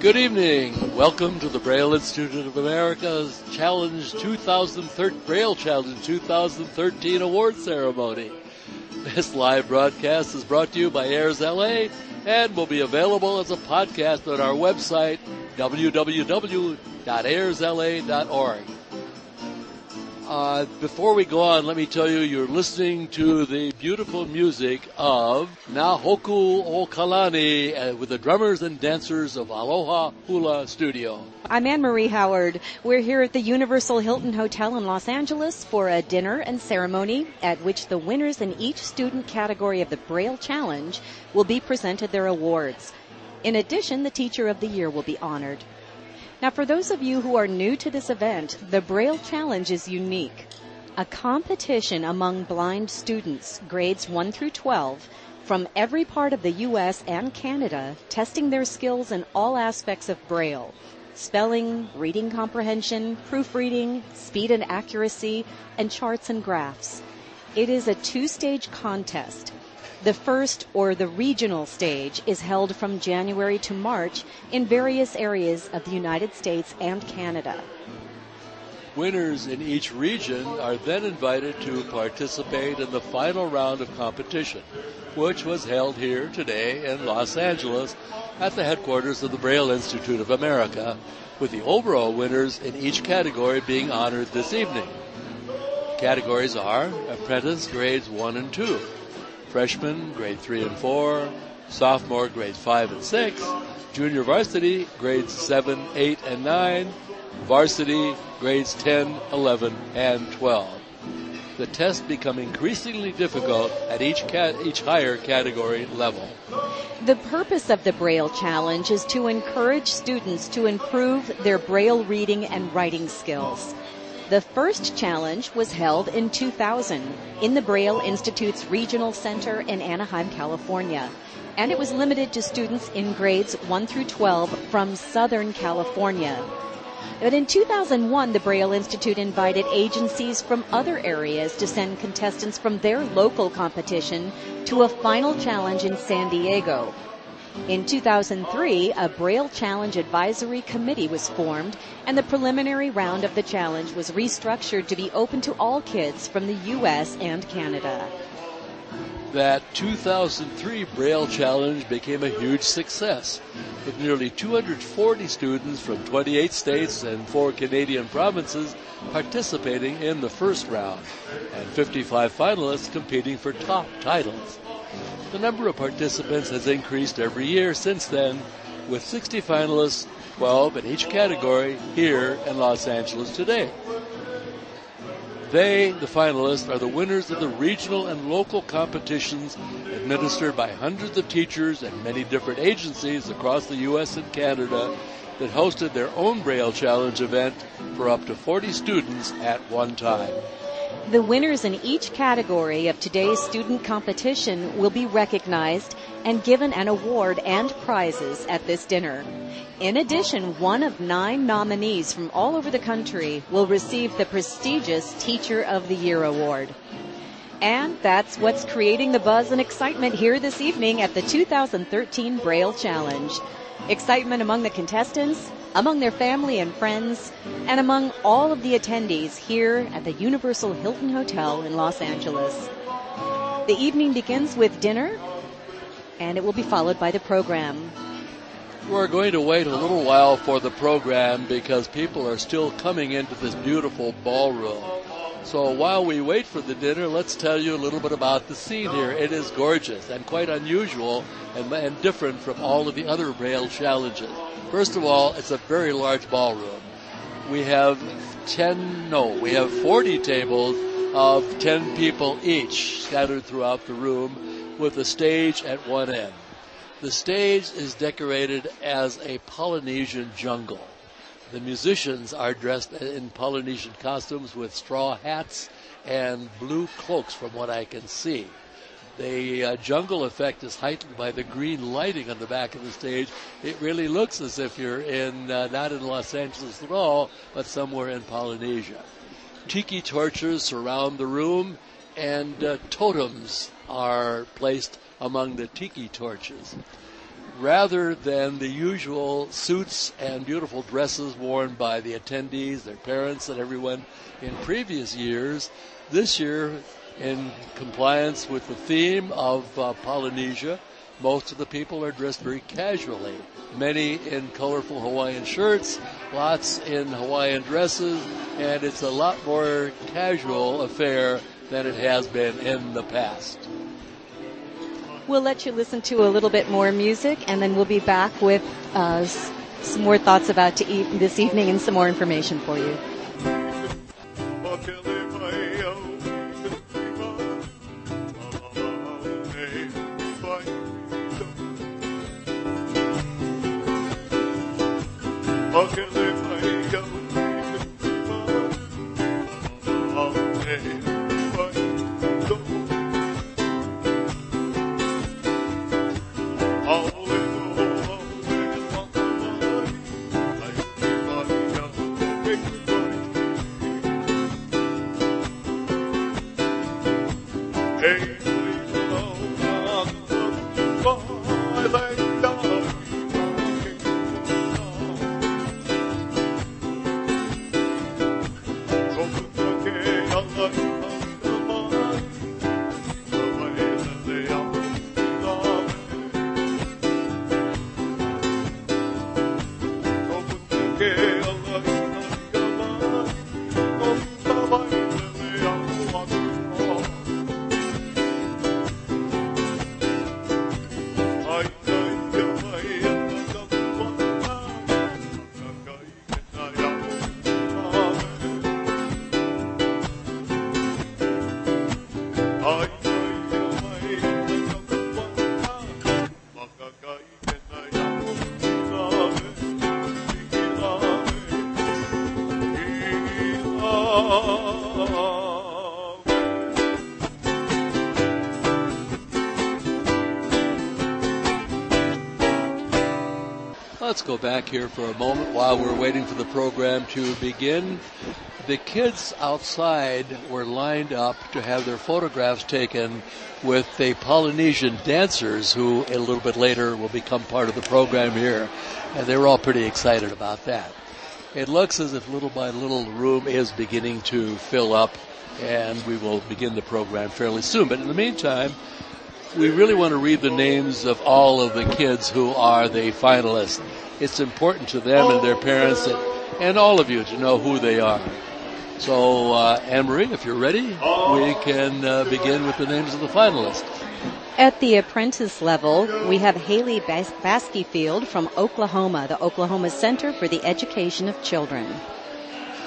Good evening. Welcome to the Braille Institute of America's Challenge 2013 Braille Challenge 2013 award ceremony. This live broadcast is brought to you by Airs LA and will be available as a podcast on our website www.airsla.org. Uh, before we go on, let me tell you, you're listening to the beautiful music of Nahoku Okalani uh, with the drummers and dancers of Aloha Hula Studio. I'm Anne Marie Howard. We're here at the Universal Hilton Hotel in Los Angeles for a dinner and ceremony at which the winners in each student category of the Braille Challenge will be presented their awards. In addition, the Teacher of the Year will be honored. Now, for those of you who are new to this event, the Braille Challenge is unique. A competition among blind students, grades 1 through 12, from every part of the U.S. and Canada, testing their skills in all aspects of Braille spelling, reading comprehension, proofreading, speed and accuracy, and charts and graphs. It is a two stage contest. The first or the regional stage is held from January to March in various areas of the United States and Canada. Winners in each region are then invited to participate in the final round of competition, which was held here today in Los Angeles at the headquarters of the Braille Institute of America, with the overall winners in each category being honored this evening. Categories are apprentice grades 1 and 2, freshman, grade 3 and 4, sophomore, grade 5 and 6, junior varsity, grades 7, 8, and 9, varsity, grades 10, 11, and 12. The tests become increasingly difficult at each, each higher category level. The purpose of the Braille Challenge is to encourage students to improve their Braille reading and writing skills. The first challenge was held in 2000 in the Braille Institute's Regional Center in Anaheim, California. And it was limited to students in grades 1 through 12 from Southern California. But in 2001, the Braille Institute invited agencies from other areas to send contestants from their local competition to a final challenge in San Diego, in 2003, a Braille Challenge Advisory Committee was formed, and the preliminary round of the challenge was restructured to be open to all kids from the U.S. and Canada. That 2003 Braille Challenge became a huge success, with nearly 240 students from 28 states and four Canadian provinces participating in the first round, and 55 finalists competing for top titles. The number of participants has increased every year since then, with 60 finalists, 12 in each category, here in Los Angeles today. They, the finalists, are the winners of the regional and local competitions administered by hundreds of teachers and many different agencies across the U.S. and Canada that hosted their own Braille Challenge event for up to 40 students at one time. The winners in each category of today's student competition will be recognized and given an award and prizes at this dinner. In addition, one of nine nominees from all over the country will receive the prestigious Teacher of the Year award. And that's what's creating the buzz and excitement here this evening at the 2013 Braille Challenge. Excitement among the contestants, among their family and friends, and among all of the attendees here at the Universal Hilton Hotel in Los Angeles. The evening begins with dinner, and it will be followed by the program. We're going to wait a little while for the program because people are still coming into this beautiful ballroom. So while we wait for the dinner, let's tell you a little bit about the scene here. It is gorgeous and quite unusual and, and different from all of the other Braille challenges. First of all, it's a very large ballroom. We have 10, no, we have 40 tables of 10 people each scattered throughout the room with a stage at one end. The stage is decorated as a Polynesian jungle. The musicians are dressed in Polynesian costumes with straw hats and blue cloaks from what I can see. The uh, jungle effect is heightened by the green lighting on the back of the stage. It really looks as if you're in, uh, not in Los Angeles at all, but somewhere in Polynesia. Tiki torches surround the room and uh, totems are placed among the tiki torches. rather than the usual suits and beautiful dresses worn by the attendees, their parents, and everyone in previous years, this year, in compliance with the theme of uh, Polynesia, most of the people are dressed very casually. Many in colorful Hawaiian shirts, lots in Hawaiian dresses, and it's a lot more casual affair than it has been in the past. We'll let you listen to a little bit more music, and then we'll be back with uh, some more thoughts about to eat this evening and some more information for you. Welcome Let's go back here for a moment while we're waiting for the program to begin. The kids outside were lined up to have their photographs taken with the Polynesian dancers who a little bit later will become part of the program here. And they were all pretty excited about that. It looks as if little by little the room is beginning to fill up and we will begin the program fairly soon. But in the meantime, we really want to read the names of all of the kids who are the finalists it's important to them and their parents and, and all of you to know who they are. So, uh, Anne Marie, if you're ready, we can uh, begin with the names of the finalists. At the apprentice level, we have Haley Bas- Baskyfield from Oklahoma, the Oklahoma Center for the Education of Children.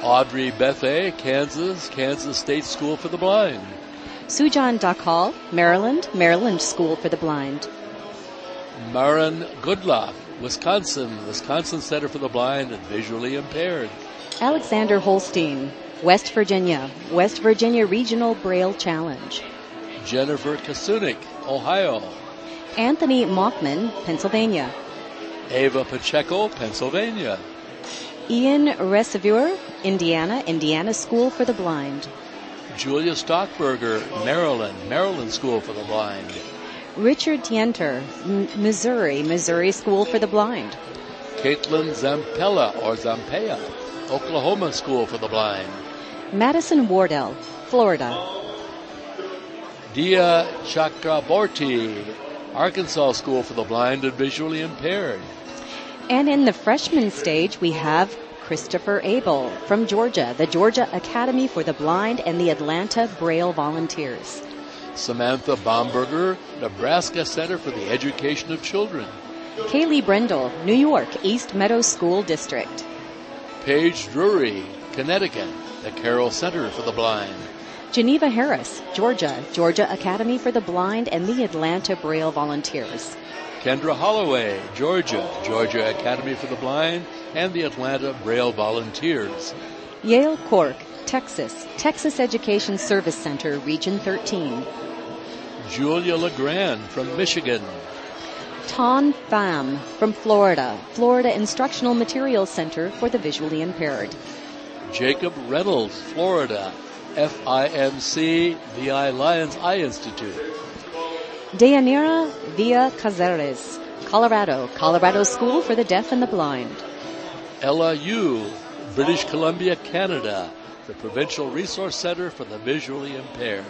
Audrey Bethay, Kansas, Kansas State School for the Blind. Sujan Dakal, Maryland, Maryland School for the Blind. Marin Goodloff, Wisconsin, Wisconsin Center for the Blind and Visually Impaired. Alexander Holstein, West Virginia, West Virginia Regional Braille Challenge. Jennifer Kasunik, Ohio. Anthony Mockman, Pennsylvania. Ava Pacheco, Pennsylvania. Ian Reseveur, Indiana, Indiana School for the Blind. Julia Stockberger, Maryland, Maryland School for the Blind. Richard Tienter, Missouri, Missouri School for the Blind. Caitlin Zampella or Zampea, Oklahoma School for the Blind. Madison Wardell, Florida. Dia Chakraborty, Arkansas School for the Blind and Visually Impaired. And in the freshman stage, we have Christopher Abel from Georgia, the Georgia Academy for the Blind and the Atlanta Braille Volunteers. Samantha Bomberger, Nebraska Center for the Education of Children. Kaylee Brendel, New York, East Meadow School District. Paige Drury, Connecticut, the Carroll Center for the Blind. Geneva Harris, Georgia, Georgia Academy for the Blind and the Atlanta Braille Volunteers. Kendra Holloway, Georgia, Georgia Academy for the Blind and the Atlanta Braille Volunteers. Yale Cork, Texas, Texas Education Service Center, Region 13. Julia LeGrand from Michigan. Ton Pham from Florida, Florida Instructional Materials Center for the Visually Impaired. Jacob Reynolds, Florida, FIMC VI Lions Eye Institute. Deyanira Villa Cazares, Colorado, Colorado School for the Deaf and the Blind. Yu, British Columbia, Canada, the Provincial Resource Center for the Visually Impaired.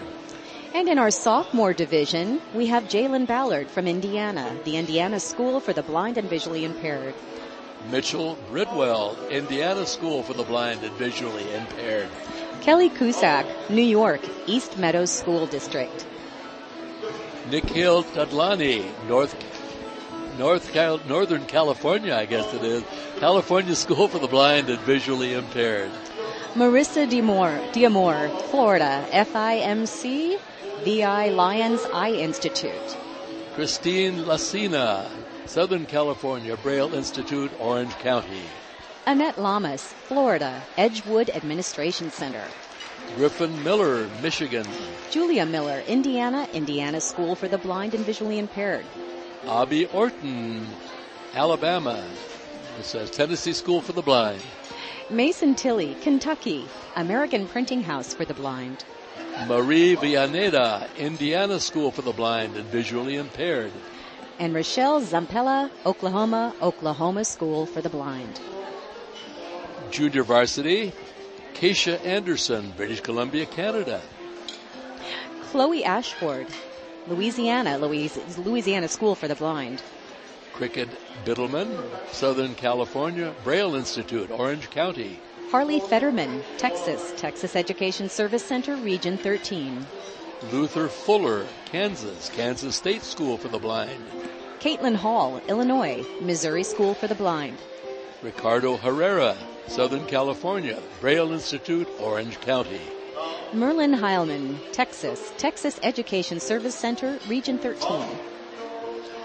And in our sophomore division, we have Jalen Ballard from Indiana, the Indiana School for the Blind and Visually Impaired. Mitchell Bridwell, Indiana School for the Blind and Visually Impaired. Kelly Cusack, New York, East Meadows School District. Nikhil Tadlani, North North Cal- Northern California, I guess it is. California School for the Blind and Visually Impaired. Marissa Diamore, Diamore Florida, FIMC, VI Lions Eye Institute. Christine Lacina, Southern California Braille Institute, Orange County. Annette Lamas, Florida, Edgewood Administration Center. Griffin Miller, Michigan. Julia Miller, Indiana, Indiana School for the Blind and Visually Impaired. Abby Orton, Alabama. It says Tennessee School for the Blind. Mason Tilley, Kentucky, American Printing House for the Blind. Marie Villaneda, Indiana School for the Blind and Visually Impaired. And Rochelle Zampella, Oklahoma, Oklahoma School for the Blind. Junior Varsity, Keisha Anderson, British Columbia, Canada. Chloe Ashford, Louisiana, Louisiana School for the Blind. Cricket Biddleman, Southern California, Braille Institute, Orange County. Harley Fetterman, Texas, Texas Education Service Center, Region 13. Luther Fuller, Kansas, Kansas State School for the Blind. Caitlin Hall, Illinois, Missouri School for the Blind. Ricardo Herrera, Southern California, Braille Institute, Orange County. Merlin Heilman, Texas, Texas Education Service Center, Region 13.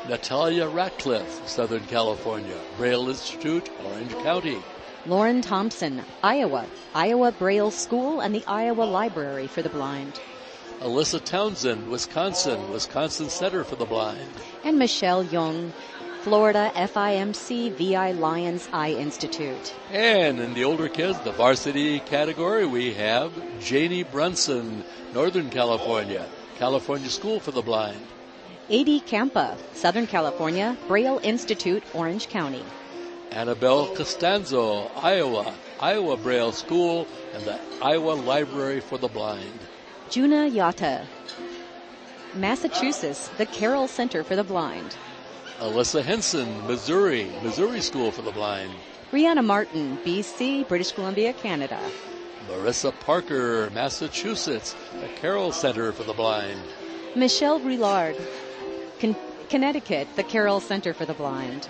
Natalia Ratcliffe, Southern California, Braille Institute, Orange County. Lauren Thompson, Iowa, Iowa Braille School and the Iowa Library for the Blind. Alyssa Townsend, Wisconsin, Wisconsin Center for the Blind. And Michelle Young, Florida FIMC VI Lions Eye Institute. And in the older kids, the varsity category, we have Janie Brunson, Northern California, California School for the Blind. A.D. Campa, Southern California, Braille Institute, Orange County. Annabelle Costanzo, Iowa, Iowa Braille School and the Iowa Library for the Blind. Juna Yata, Massachusetts, the Carroll Center for the Blind. Alyssa Henson, Missouri, Missouri School for the Blind. Brianna Martin, BC, British Columbia, Canada. Marissa Parker, Massachusetts, the Carroll Center for the Blind. Michelle Rouillard, Con- Connecticut, the Carroll Center for the Blind.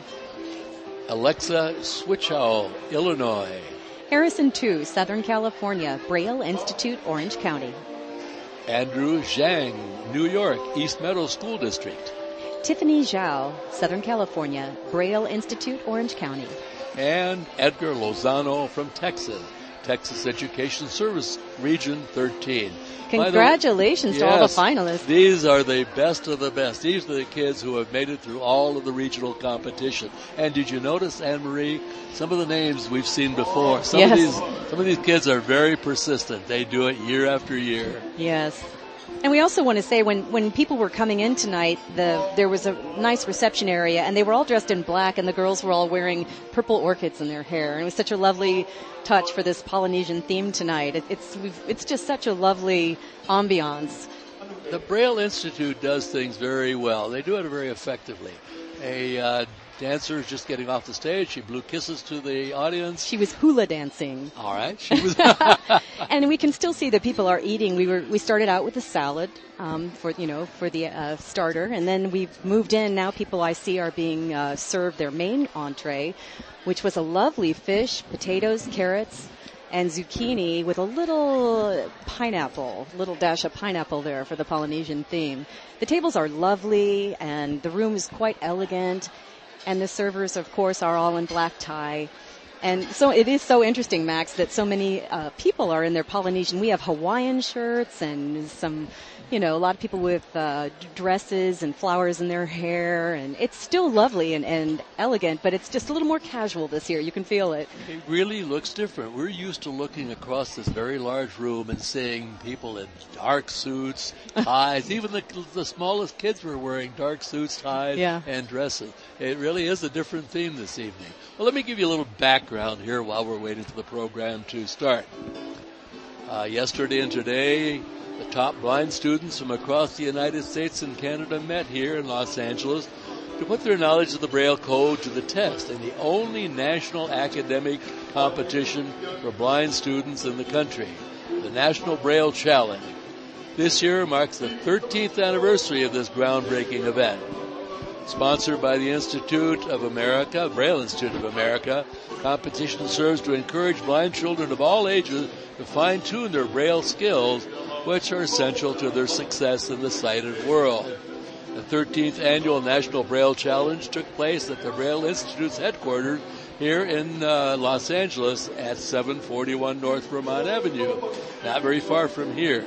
Alexa Switchow, Illinois. Harrison 2, Southern California, Braille Institute, Orange County. Andrew Zhang, New York, East Meadow School District. Tiffany Zhao, Southern California, Braille Institute, Orange County. And Edgar Lozano from Texas, Texas Education Service, Region 13. Congratulations to yes, all the finalists. These are the best of the best. These are the kids who have made it through all of the regional competition. And did you notice, Anne Marie, some of the names we've seen before? Some yes. of these some of these kids are very persistent. They do it year after year. Yes. And we also want to say when, when people were coming in tonight, the, there was a nice reception area and they were all dressed in black and the girls were all wearing purple orchids in their hair. And it was such a lovely touch for this Polynesian theme tonight. It, it's, it's just such a lovely ambiance. The Braille Institute does things very well. They do it very effectively. A uh, dancer is just getting off the stage. She blew kisses to the audience. She was hula dancing. All right. She was. and we can still see that people are eating. We were we started out with a salad um, for you know for the uh, starter, and then we've moved in. Now people I see are being uh, served their main entree, which was a lovely fish, potatoes, carrots, and zucchini with a little pineapple, little dash of pineapple there for the Polynesian theme. The tables are lovely and the room is quite elegant and the servers of course are all in black tie And so it is so interesting, Max, that so many uh, people are in their Polynesian. We have Hawaiian shirts and some you know, a lot of people with uh, dresses and flowers in their hair, and it's still lovely and, and elegant, but it's just a little more casual this year. You can feel it. It really looks different. We're used to looking across this very large room and seeing people in dark suits, ties. Even the, the smallest kids were wearing dark suits, ties, yeah. and dresses. It really is a different theme this evening. Well, let me give you a little background here while we're waiting for the program to start. Uh, yesterday and today, the top blind students from across the United States and Canada met here in Los Angeles to put their knowledge of the Braille Code to the test in the only national academic competition for blind students in the country, the National Braille Challenge. This year marks the 13th anniversary of this groundbreaking event. Sponsored by the Institute of America, Braille Institute of America, competition serves to encourage blind children of all ages to fine tune their Braille skills which are essential to their success in the sighted world. The 13th annual National Braille Challenge took place at the Braille Institute's headquarters here in uh, Los Angeles at 741 North Vermont Avenue, not very far from here.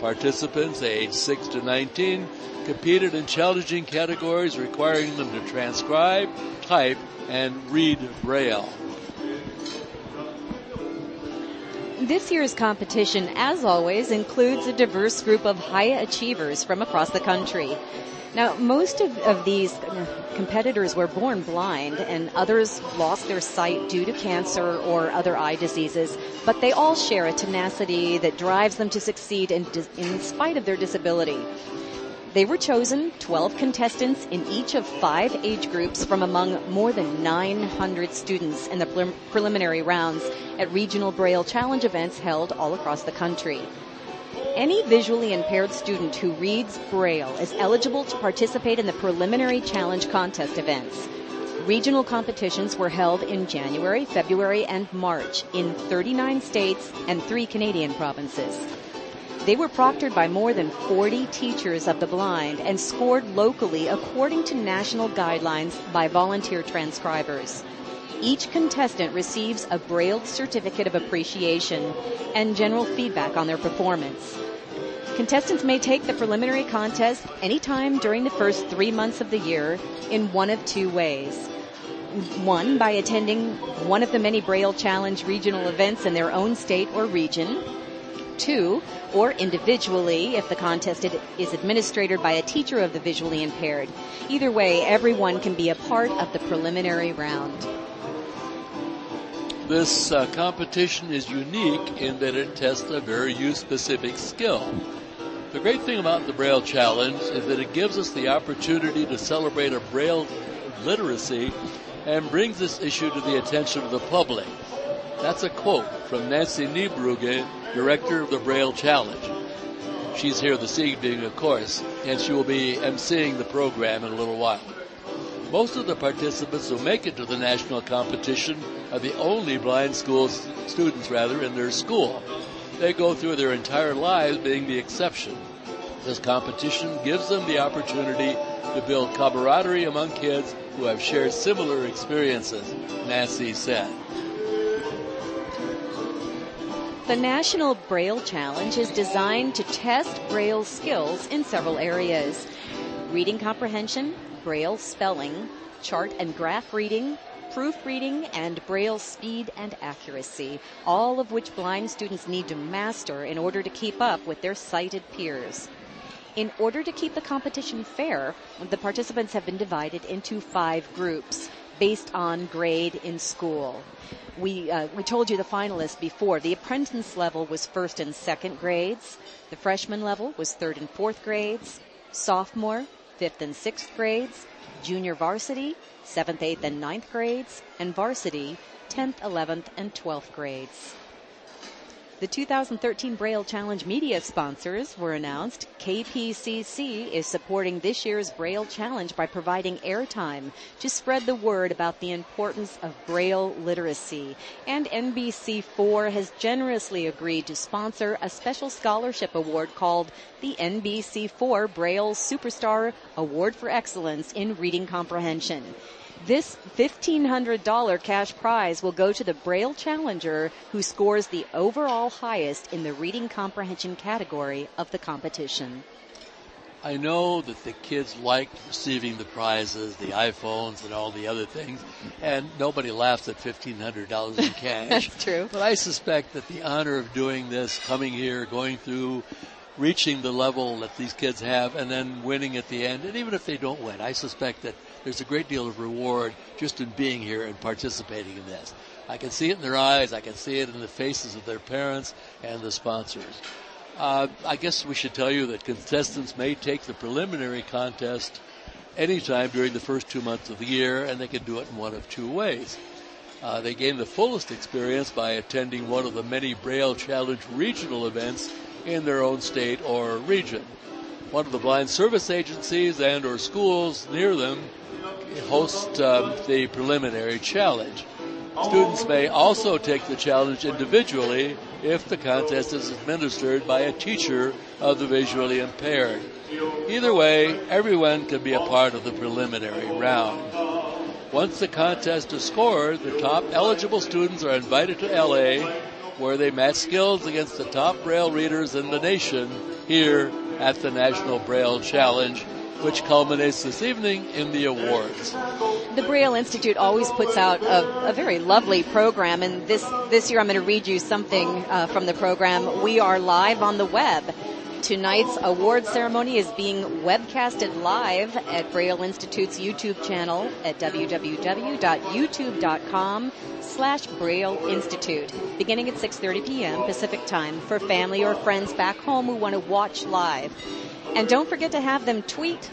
Participants aged 6 to 19 competed in challenging categories requiring them to transcribe, type, and read Braille. This year's competition, as always, includes a diverse group of high achievers from across the country. Now, most of, of these competitors were born blind and others lost their sight due to cancer or other eye diseases, but they all share a tenacity that drives them to succeed in, in spite of their disability. They were chosen 12 contestants in each of five age groups from among more than 900 students in the prelim- preliminary rounds at regional Braille Challenge events held all across the country. Any visually impaired student who reads Braille is eligible to participate in the preliminary challenge contest events. Regional competitions were held in January, February, and March in 39 states and three Canadian provinces. They were proctored by more than 40 teachers of the blind and scored locally according to national guidelines by volunteer transcribers. Each contestant receives a braille certificate of appreciation and general feedback on their performance. Contestants may take the preliminary contest anytime during the first three months of the year in one of two ways. One, by attending one of the many Braille Challenge regional events in their own state or region, two, or individually if the contest is administered by a teacher of the visually impaired. Either way, everyone can be a part of the preliminary round. This uh, competition is unique in that it tests a very youth-specific skill. The great thing about the Braille Challenge is that it gives us the opportunity to celebrate a Braille literacy and brings this issue to the attention of the public. That's a quote from Nancy Niebrugge, director of the Braille Challenge. She's here this evening, of course, and she will be emceeing the program in a little while. Most of the participants who make it to the national competition are the only blind school students, rather, in their school. They go through their entire lives being the exception. This competition gives them the opportunity to build camaraderie among kids who have shared similar experiences, Nancy said. The National Braille Challenge is designed to test Braille skills in several areas. Reading comprehension, Braille spelling, chart and graph reading, proofreading, and Braille speed and accuracy, all of which blind students need to master in order to keep up with their sighted peers. In order to keep the competition fair, the participants have been divided into five groups based on grade in school. We, uh, we told you the finalists before. The apprentice level was first and second grades. The freshman level was third and fourth grades. Sophomore, fifth and sixth grades. Junior varsity, seventh, eighth, and ninth grades. And varsity, 10th, 11th, and 12th grades. The 2013 Braille Challenge media sponsors were announced. KPCC is supporting this year's Braille Challenge by providing airtime to spread the word about the importance of Braille literacy. And NBC4 has generously agreed to sponsor a special scholarship award called the NBC4 Braille Superstar Award for Excellence in Reading Comprehension. This $1,500 cash prize will go to the Braille Challenger who scores the overall highest in the reading comprehension category of the competition. I know that the kids liked receiving the prizes, the iPhones and all the other things, and nobody laughs at $1,500 in cash. That's true. But I suspect that the honor of doing this, coming here, going through, reaching the level that these kids have, and then winning at the end, and even if they don't win, I suspect that there's a great deal of reward just in being here and participating in this. I can see it in their eyes, I can see it in the faces of their parents and the sponsors. Uh, I guess we should tell you that contestants may take the preliminary contest anytime during the first two months of the year, and they can do it in one of two ways. Uh, they gain the fullest experience by attending one of the many Braille Challenge regional events in their own state or region. One of the blind service agencies and or schools near them host um, the preliminary challenge. Students may also take the challenge individually if the contest is administered by a teacher of the visually impaired. Either way, everyone can be a part of the preliminary round. Once the contest is scored, the top eligible students are invited to LA where they match skills against the top Braille readers in the nation here at the National Braille Challenge which culminates this evening in the awards. The Braille Institute always puts out a, a very lovely program, and this this year I'm going to read you something uh, from the program. We are live on the web. Tonight's award ceremony is being webcasted live at Braille Institute's YouTube channel at www.youtube.com slash Braille Institute, beginning at 6.30 p.m. Pacific Time for family or friends back home who want to watch live. And don't forget to have them tweet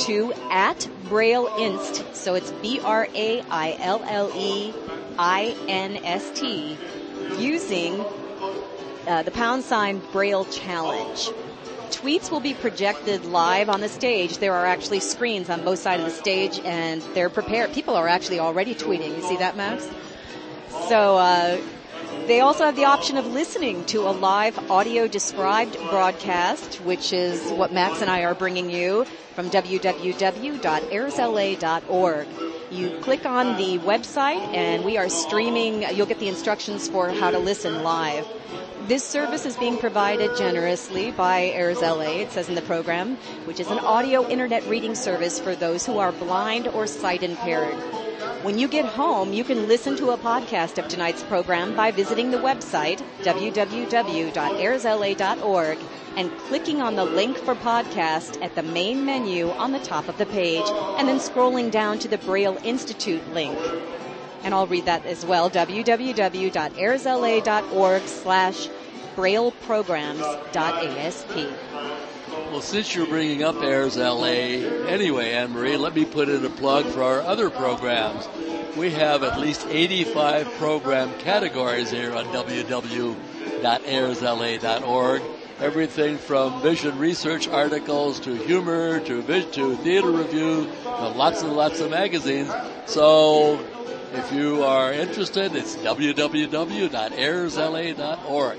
to at Braille Inst. So it's B R A I L L E I N S T using uh, the pound sign Braille Challenge. Tweets will be projected live on the stage. There are actually screens on both sides of the stage, and they're prepared. People are actually already tweeting. You see that, Max? So uh, they also have the option of listening to a live audio described broadcast, which is what Max and I are bringing you from www.airsla.org. You click on the website and we are streaming, you'll get the instructions for how to listen live. This service is being provided generously by Airs LA, it says in the program, which is an audio internet reading service for those who are blind or sight impaired. When you get home, you can listen to a podcast of tonight's program by visiting the website www.airsla.org and clicking on the link for podcast at the main menu on the top of the page and then scrolling down to the Braille Institute link. And I'll read that as well, www.airsla.org slash brailleprograms.asp. Well, since you're bringing up Airs LA anyway, Anne Marie, let me put in a plug for our other programs. We have at least 85 program categories here on www.airsla.org. Everything from vision research articles to humor to to theater review to lots and lots of magazines. So if you are interested, it's www.airsla.org.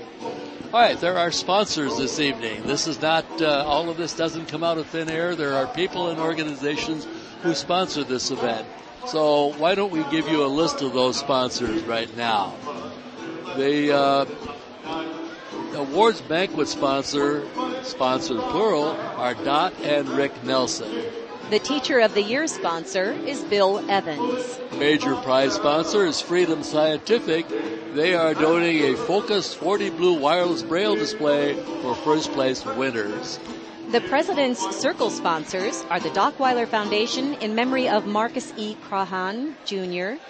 All right, there are sponsors this evening. This is not, uh, all of this doesn't come out of thin air. There are people and organizations who sponsor this event. So why don't we give you a list of those sponsors right now? The uh, awards banquet sponsor, sponsors plural, are Dot and Rick Nelson. The Teacher of the Year sponsor is Bill Evans. Major prize sponsor is Freedom Scientific. They are donating a Focus 40 Blue wireless braille display for first place winners. The President's Circle sponsors are the Dockweiler Foundation in memory of Marcus E. Crahan Jr.,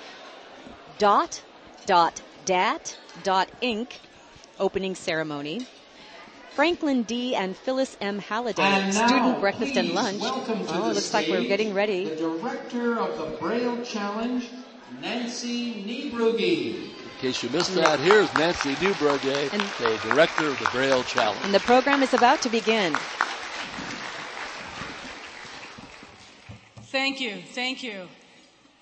Dot, Dot, Dat, Dot, Inc., opening ceremony, Franklin D. and Phyllis M. Halliday, student breakfast and lunch. Oh, it looks like we're getting ready. The director of the Braille Challenge, Nancy Niebrugge. In case you missed that, here's Nancy Niebrugge, the director of the Braille Challenge. And the program is about to begin. Thank you, thank you.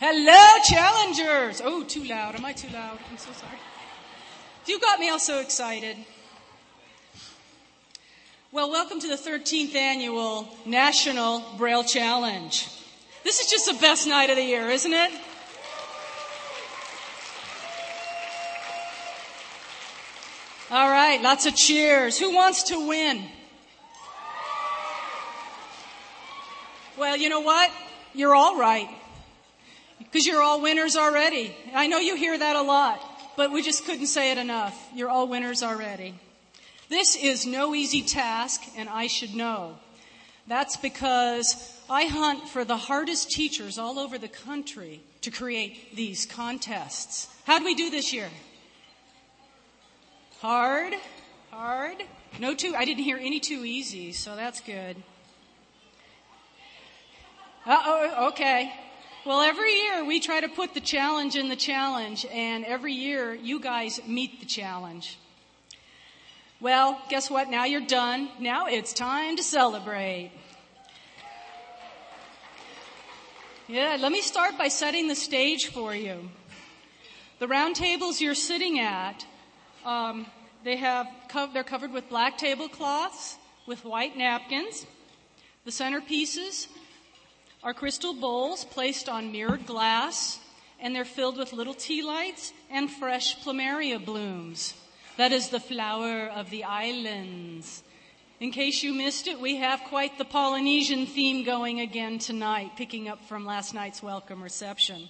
Hello, challengers! Oh, too loud. Am I too loud? I'm so sorry. You got me all so excited. Well, welcome to the 13th annual National Braille Challenge. This is just the best night of the year, isn't it? All right, lots of cheers. Who wants to win? Well, you know what? You're all right. Because you're all winners already. I know you hear that a lot, but we just couldn't say it enough. You're all winners already. This is no easy task, and I should know. That's because I hunt for the hardest teachers all over the country to create these contests. How do we do this year? Hard, hard. No too, I didn't hear any too easy, so that's good. Uh oh, okay. Well, every year we try to put the challenge in the challenge, and every year you guys meet the challenge. Well, guess what? Now you're done. Now it's time to celebrate. Yeah, let me start by setting the stage for you. The round tables you're sitting at um, they have co- they're covered with black tablecloths with white napkins. The centerpieces are crystal bowls placed on mirrored glass, and they're filled with little tea lights and fresh plumeria blooms. That is the flower of the islands. In case you missed it, we have quite the Polynesian theme going again tonight, picking up from last night's welcome reception.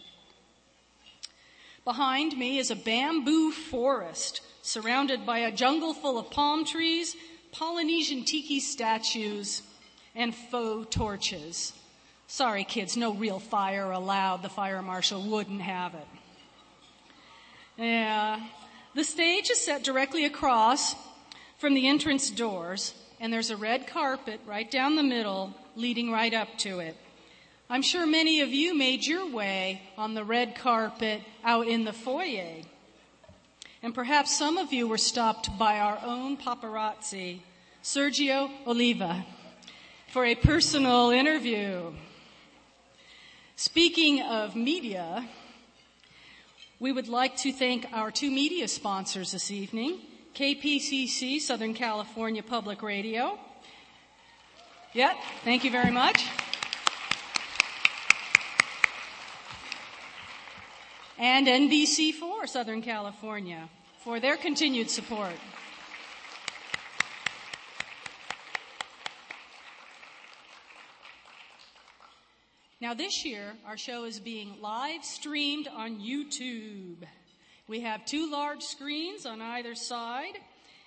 Behind me is a bamboo forest surrounded by a jungle full of palm trees, Polynesian tiki statues, and faux torches. Sorry, kids, no real fire allowed. The fire marshal wouldn't have it. Yeah. The stage is set directly across from the entrance doors, and there's a red carpet right down the middle leading right up to it. I'm sure many of you made your way on the red carpet out in the foyer. And perhaps some of you were stopped by our own paparazzi, Sergio Oliva, for a personal interview. Speaking of media, we would like to thank our two media sponsors this evening KPCC, Southern California Public Radio. Yep, thank you very much. and NBC4 Southern California for their continued support. Now, this year, our show is being live streamed on YouTube. We have two large screens on either side,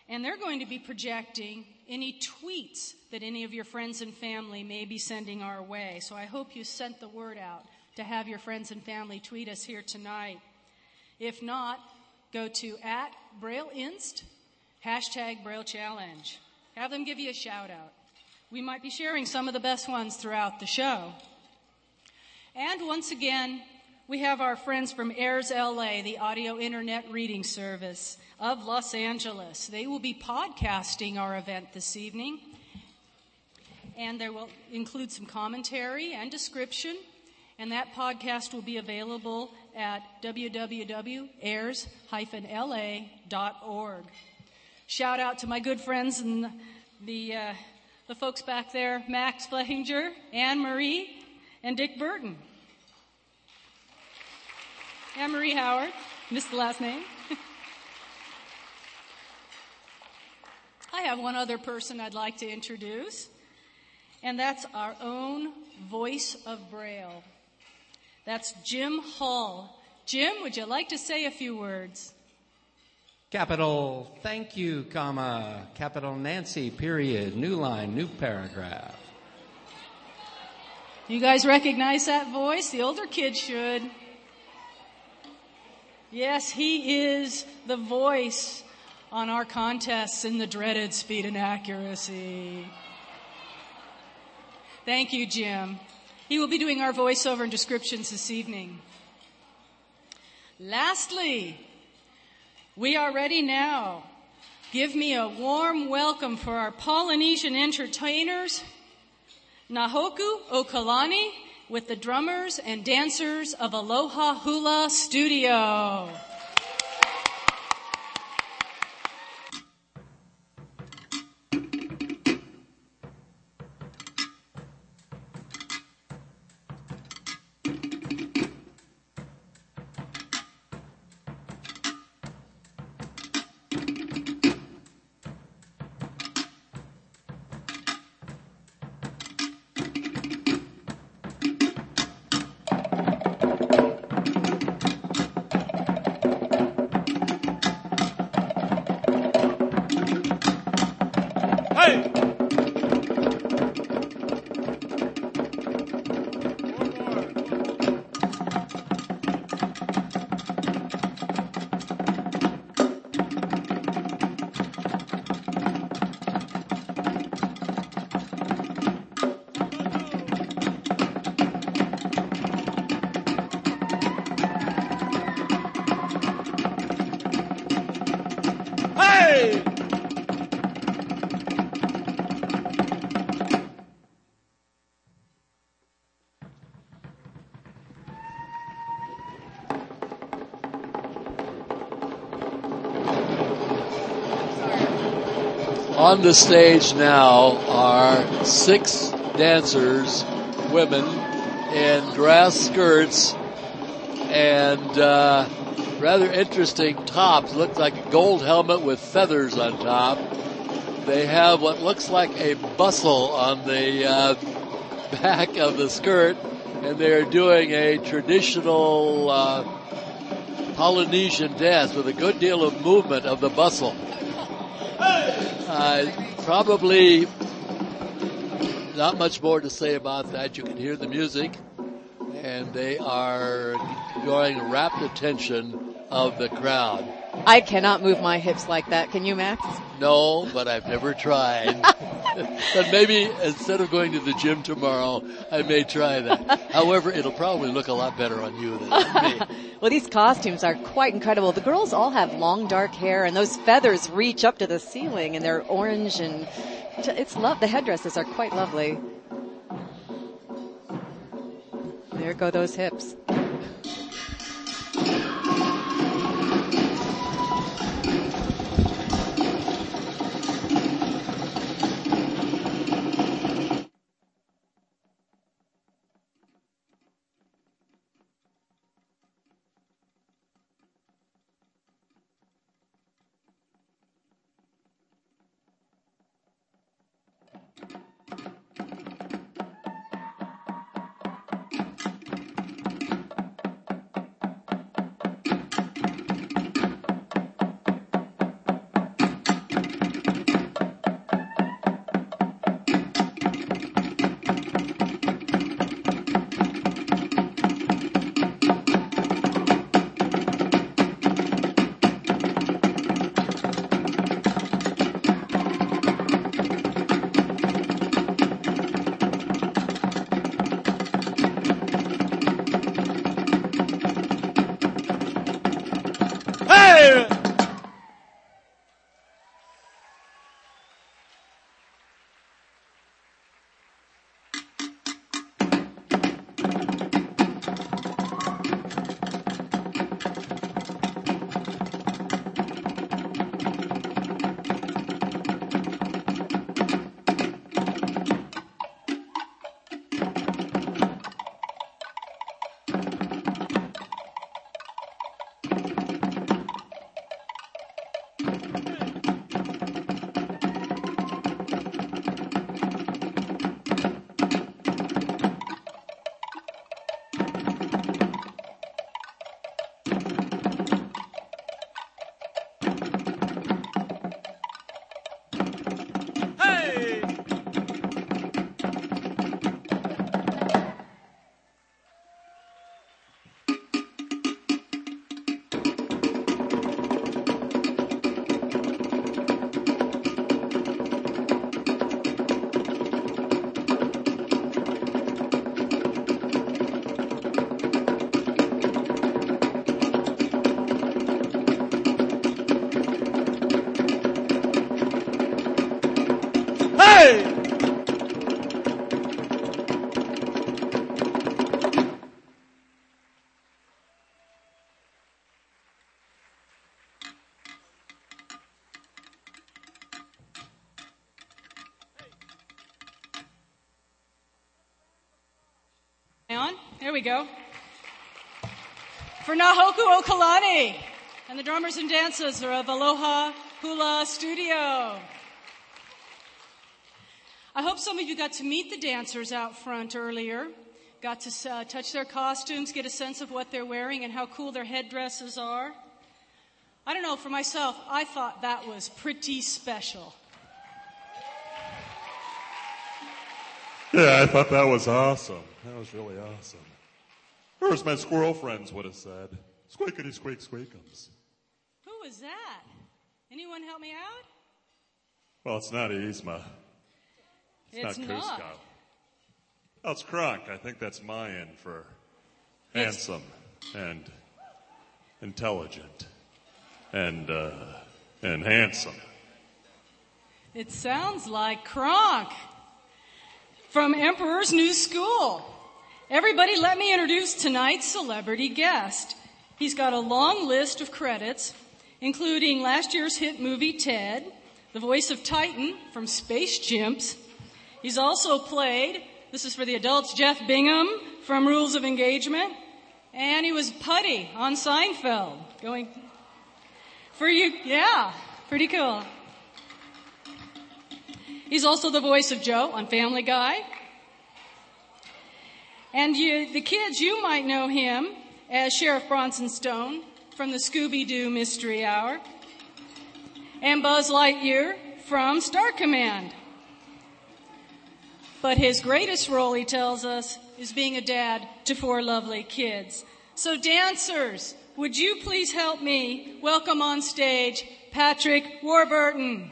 and they're going to be projecting any tweets that any of your friends and family may be sending our way. So I hope you sent the word out to have your friends and family tweet us here tonight. If not, go to at Braille Inst, hashtag Braille Challenge. Have them give you a shout out. We might be sharing some of the best ones throughout the show. And once again, we have our friends from AIRS LA, the audio internet reading service of Los Angeles. They will be podcasting our event this evening. And they will include some commentary and description and that podcast will be available at www.airs-la.org. Shout out to my good friends and the, uh, the folks back there, Max Flehinger, Anne Marie, and Dick Burton. Anne Marie Howard, missed the last name. I have one other person I'd like to introduce, and that's our own voice of Braille. That's Jim Hall. Jim, would you like to say a few words? Capital thank you, comma, capital Nancy, period, new line, new paragraph. You guys recognize that voice? The older kids should. Yes, he is the voice on our contests in the dreaded speed and accuracy. Thank you, Jim. He will be doing our voiceover and descriptions this evening. Lastly, we are ready now. Give me a warm welcome for our Polynesian entertainers, Nahoku Okalani, with the drummers and dancers of Aloha Hula Studio. On the stage now are six dancers, women, in grass skirts and uh, rather interesting tops. Looks like a gold helmet with feathers on top. They have what looks like a bustle on the uh, back of the skirt, and they are doing a traditional uh, Polynesian dance with a good deal of movement of the bustle. Uh, probably not much more to say about that. You can hear the music, and they are drawing rapt attention of the crowd. I cannot move my hips like that. Can you, Max? No, but I've never tried. but maybe instead of going to the gym tomorrow, I may try that. However, it'll probably look a lot better on you than on me. well, these costumes are quite incredible. The girls all have long dark hair and those feathers reach up to the ceiling and they're orange and it's love. The headdresses are quite lovely. There go those hips. There we go. For Nahoku Okalani and the drummers and dancers are of Aloha Hula Studio. I hope some of you got to meet the dancers out front earlier, got to uh, touch their costumes, get a sense of what they're wearing and how cool their headdresses are. I don't know, for myself, I thought that was pretty special. Yeah, I thought that was awesome. That was really awesome. Or as my squirrel friends would have said, squeakity squeak squeakums. Who was that? Anyone help me out? Well, it's not Yzma. It's, It's not not. Kuzco. Oh, it's Kronk. I think that's Mayan for handsome and intelligent and uh, and handsome. It sounds like Kronk from Emperor's New School. Everybody, let me introduce tonight's celebrity guest. He's got a long list of credits, including last year's hit movie Ted, the voice of Titan from Space Chimps. He's also played, this is for the adults, Jeff Bingham from Rules of Engagement. And he was Puddy on Seinfeld. Going, for you, yeah, pretty cool. He's also the voice of Joe on Family Guy. And you, the kids, you might know him as Sheriff Bronson Stone from the Scooby Doo Mystery Hour. And Buzz Lightyear from Star Command. But his greatest role, he tells us, is being a dad to four lovely kids. So dancers, would you please help me welcome on stage Patrick Warburton?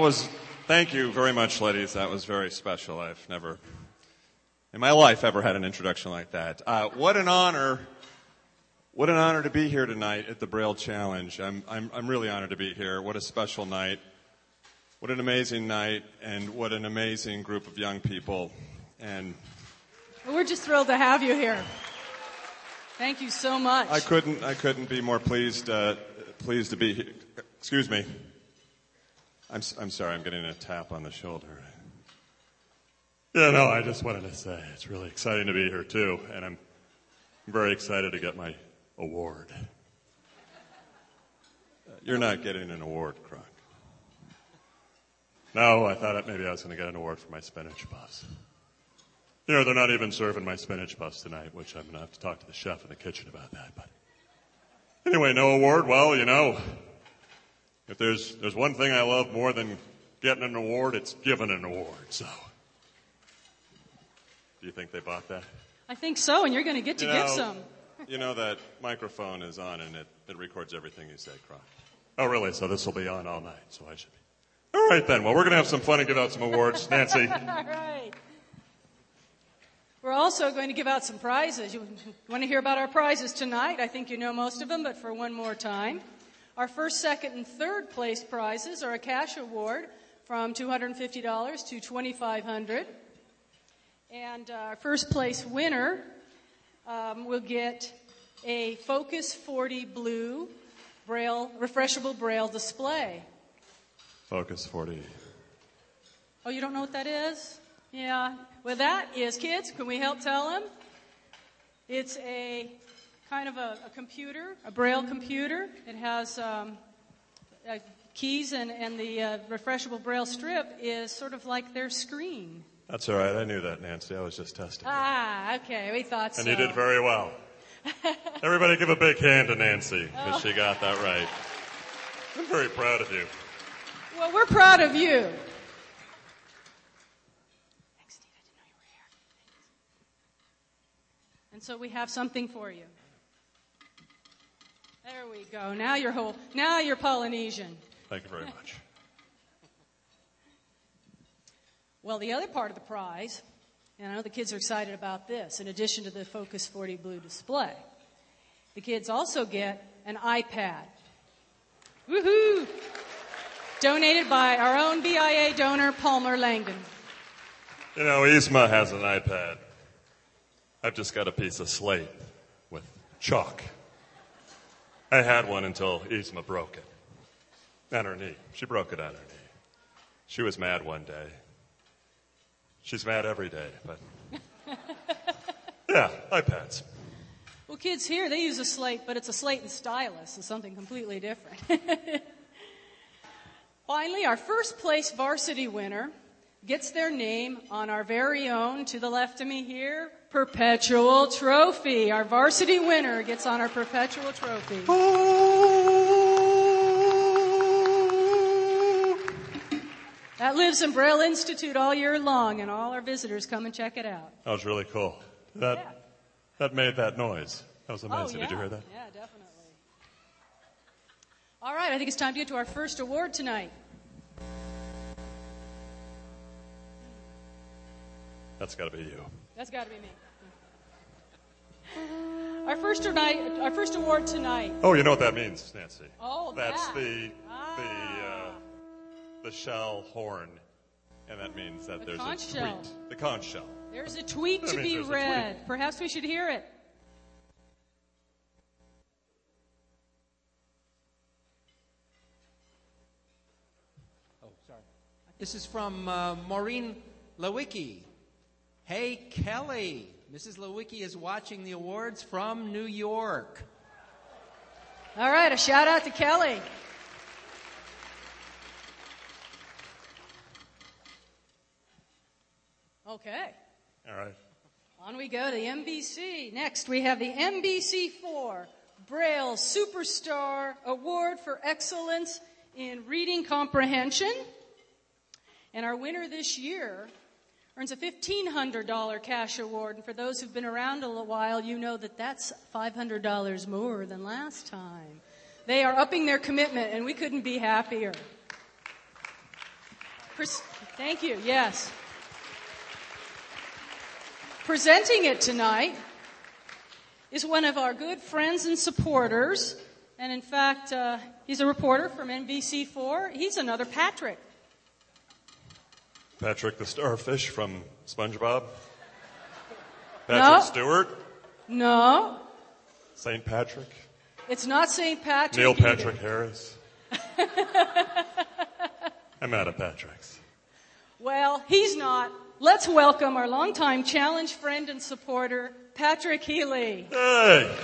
That was, thank you very much, ladies. That was very special. I've never, in my life, ever had an introduction like that. Uh, what an honor, what an honor to be here tonight at the Braille Challenge. I'm, I'm, I'm really honored to be here. What a special night. What an amazing night, and what an amazing group of young people. And we're just thrilled to have you here. Thank you so much. I couldn't, I couldn't be more pleased, uh, pleased to be here. Excuse me. I'm, I'm sorry, I'm getting a tap on the shoulder. Yeah, no, I just wanted to say it's really exciting to be here too, and I'm very excited to get my award. You're not getting an award, Kronk. No, I thought maybe I was going to get an award for my spinach puffs. You know, they're not even serving my spinach puffs tonight, which I'm going to have to talk to the chef in the kitchen about that. But anyway, no award. Well, you know, if there's, there's one thing I love more than getting an award, it's giving an award. So, do you think they bought that? I think so, and you're going to get to you know, give some. you know that microphone is on and it, it records everything you say, Kronk. Oh, really? So this will be on all night, so I should be. All right, then. Well, we're going to have some fun and give out some awards. Nancy. all right. We're also going to give out some prizes. You want to hear about our prizes tonight? I think you know most of them, but for one more time. Our first, second, and third place prizes are a cash award from $250 to $2,500. And our first place winner um, will get a Focus 40 Blue Braille, refreshable Braille display. Focus 40. Oh, you don't know what that is? Yeah. Well, that is, kids, can we help tell them? It's a kind of a, a computer, a braille computer. It has um, uh, keys, and, and the uh, refreshable braille strip is sort of like their screen. That's all right. I knew that, Nancy. I was just testing. Ah, okay. We thought and so. And you did very well. Everybody give a big hand to Nancy because oh. she got that right. I'm very proud of you. Well, we're proud of you. Thanks, Steve. I didn't know you were here. And so we have something for you. There we go. Now you're whole. Now you're Polynesian. Thank you very much. Well, the other part of the prize, and I know the kids are excited about this, in addition to the Focus 40 Blue display, the kids also get an iPad. Woohoo! Donated by our own BIA donor, Palmer Langdon. You know, Yzma has an iPad. I've just got a piece of slate with chalk. I had one until Yzma broke it. On her knee. She broke it on her knee. She was mad one day. She's mad every day, but. yeah, iPads. Well, kids here, they use a slate, but it's a slate and stylus, so something completely different. Finally, our first place varsity winner gets their name on our very own, to the left of me here, perpetual trophy. Our varsity winner gets on our perpetual trophy. That lives in Braille Institute all year long, and all our visitors come and check it out. That was really cool. That yeah. that made that noise. That was amazing. Oh, yeah. Did you hear that? Yeah, definitely. All right, I think it's time to get to our first award tonight. That's got to be you. That's got to be me. Our first tonight, our first award tonight. Oh, you know what that means, Nancy? Oh, That's that. the Ah. the uh, the shell horn, and that means that The there's conch a shell. tweet. The conch shell. There's a tweet That to be read. Perhaps we should hear it. Oh, sorry. This is from uh, Maureen Lewicki. Hey, Kelly. Mrs. Lewicki is watching the awards from New York. All right, a shout out to Kelly. Okay. All right. On we go to the NBC. Next, we have the NBC4 Braille Superstar Award for Excellence in Reading Comprehension. And our winner this year earns a $1,500 cash award. And for those who've been around a little while, you know that that's $500 more than last time. They are upping their commitment, and we couldn't be happier. Pres- Thank you. Yes. Presenting it tonight is one of our good friends and supporters. And in fact, uh, he's a reporter from NBC4. He's another Patrick. Patrick the starfish from SpongeBob. No. Patrick Stewart. No, St. Patrick. it's not St. Patrick. Neil either. Patrick Harris. I'm out of Patrick's. Well, he's not. Let's welcome our longtime challenge friend and supporter, Patrick Healy. Hey!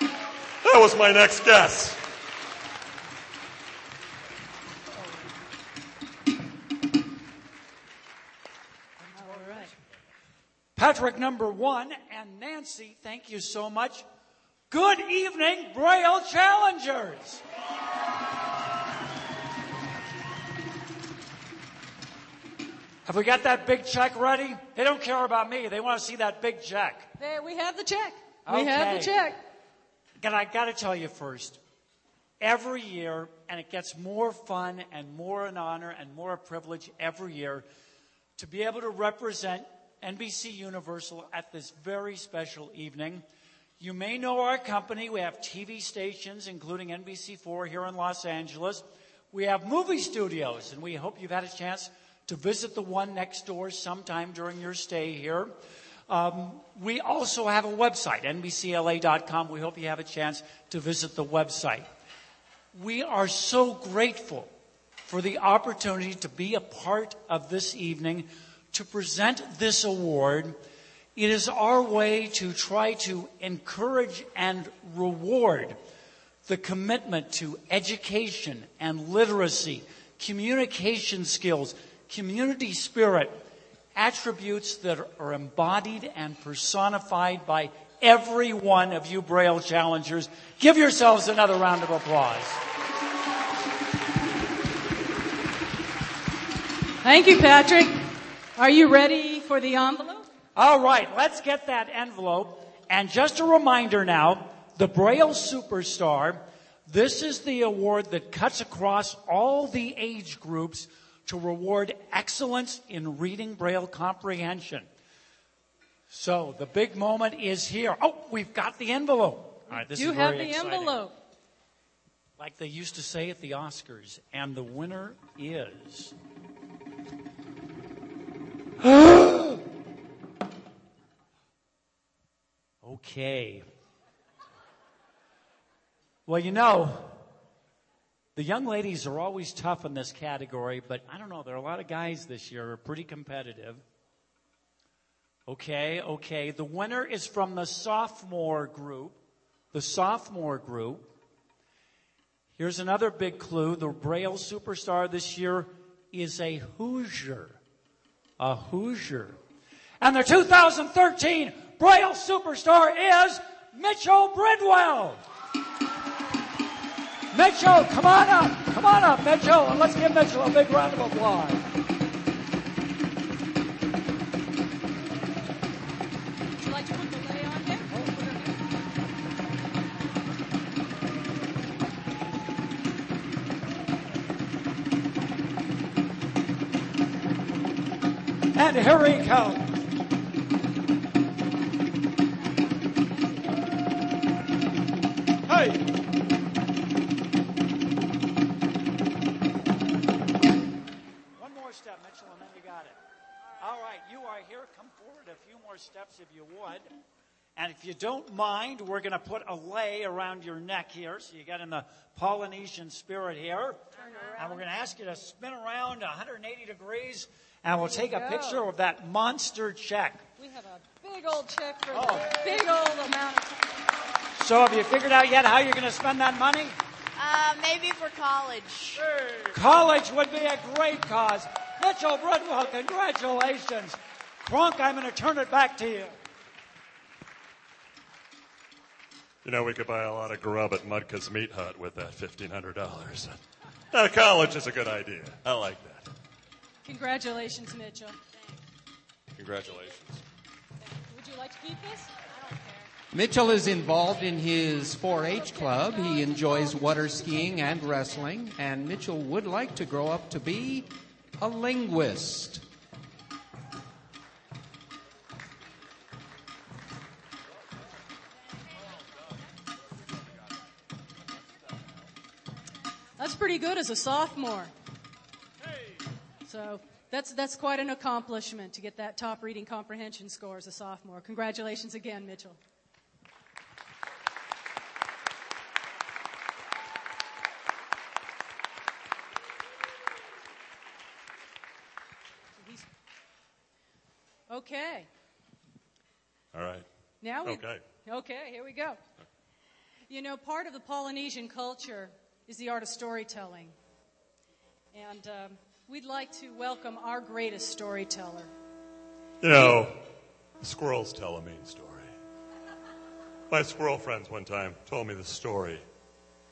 That was my next guess. Patrick number one and Nancy, thank you so much. Good evening, Braille Challengers. Have we got that big check ready? They don't care about me. They want to see that big check. There, we have the check. We have the check. And I got to tell you first, every year, and it gets more fun and more an honor and more a privilege every year to be able to represent NBC Universal at this very special evening. You may know our company. We have TV stations, including NBC4 here in Los Angeles. We have movie studios, and we hope you've had a chance to visit the one next door sometime during your stay here. Um, we also have a website, NBCLA.com. We hope you have a chance to visit the website. We are so grateful for the opportunity to be a part of this evening to present this award. It is our way to try to encourage and reward the commitment to education and literacy, communication skills, community spirit, attributes that are embodied and personified by every one of you Braille challengers. Give yourselves another round of applause. Thank you, Patrick. Are you ready for the envelope? All right, let's get that envelope. And just a reminder now, the Braille Superstar, this is the award that cuts across all the age groups to reward excellence in reading Braille comprehension. So the big moment is here. Oh, we've got the envelope. All right, this you is have very the exciting. envelope. Like they used to say at the Oscars, and the winner is. okay. Well, you know, the young ladies are always tough in this category, but I don't know, there are a lot of guys this year who are pretty competitive. Okay, okay. The winner is from the sophomore group. The sophomore group. Here's another big clue. The Braille superstar this year is a Hoosier. A Hoosier. And the 2013 Braille superstar is Mitchell Bridwell. Mitchell, come on up. Come on up, Mitchell. And let's give Mitchell a big round of applause. Forward a few more steps if you would. And if you don't mind, we're going to put a lei around your neck here so you get in the Polynesian spirit here. And we're going to ask you to spin around 180 degrees and we'll take a picture of that monster check. We have a big old check for Oh. the big old amount of So have you figured out yet how you're going to spend that money? Uh, maybe for college. College would be a great cause. Mitchell Bridwell, congratulations. Kronk, I'm going to turn it back to you. You know, we could buy a lot of grub at Mudka's Meat Hut with that $1,500. Uh, college is a good idea. I like that. Congratulations, Mitchell. Congratulations. Would you like to keep this? I don't care. Mitchell is involved in his 4-H club. He enjoys water skiing and wrestling, and Mitchell would like to grow up to be a linguist. That's pretty good as a sophomore. So that's that's quite an accomplishment to get that top reading comprehension score as a sophomore. Congratulations again, Mitchell. Okay. All right. Now we Okay. Okay, here we go. You know, part of the Polynesian culture is the art of storytelling. And um, we'd like to welcome our greatest storyteller. You know, squirrels tell a mean story. My squirrel friends one time told me the story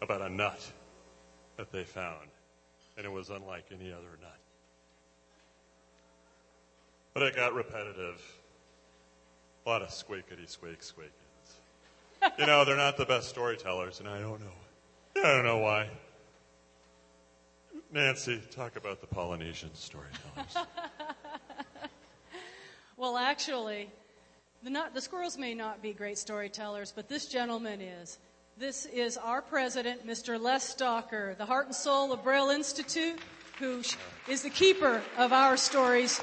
about a nut that they found, and it was unlike any other nut. But it got repetitive. A lot of squeakity squeak squeakins. you know, they're not the best storytellers, and I don't know. I don't know why. Nancy, talk about the Polynesian storytellers. Well, actually, the, not, the squirrels may not be great storytellers, but this gentleman is. This is our president, Mr. Les Stocker, the heart and soul of Braille Institute, who is the keeper of our stories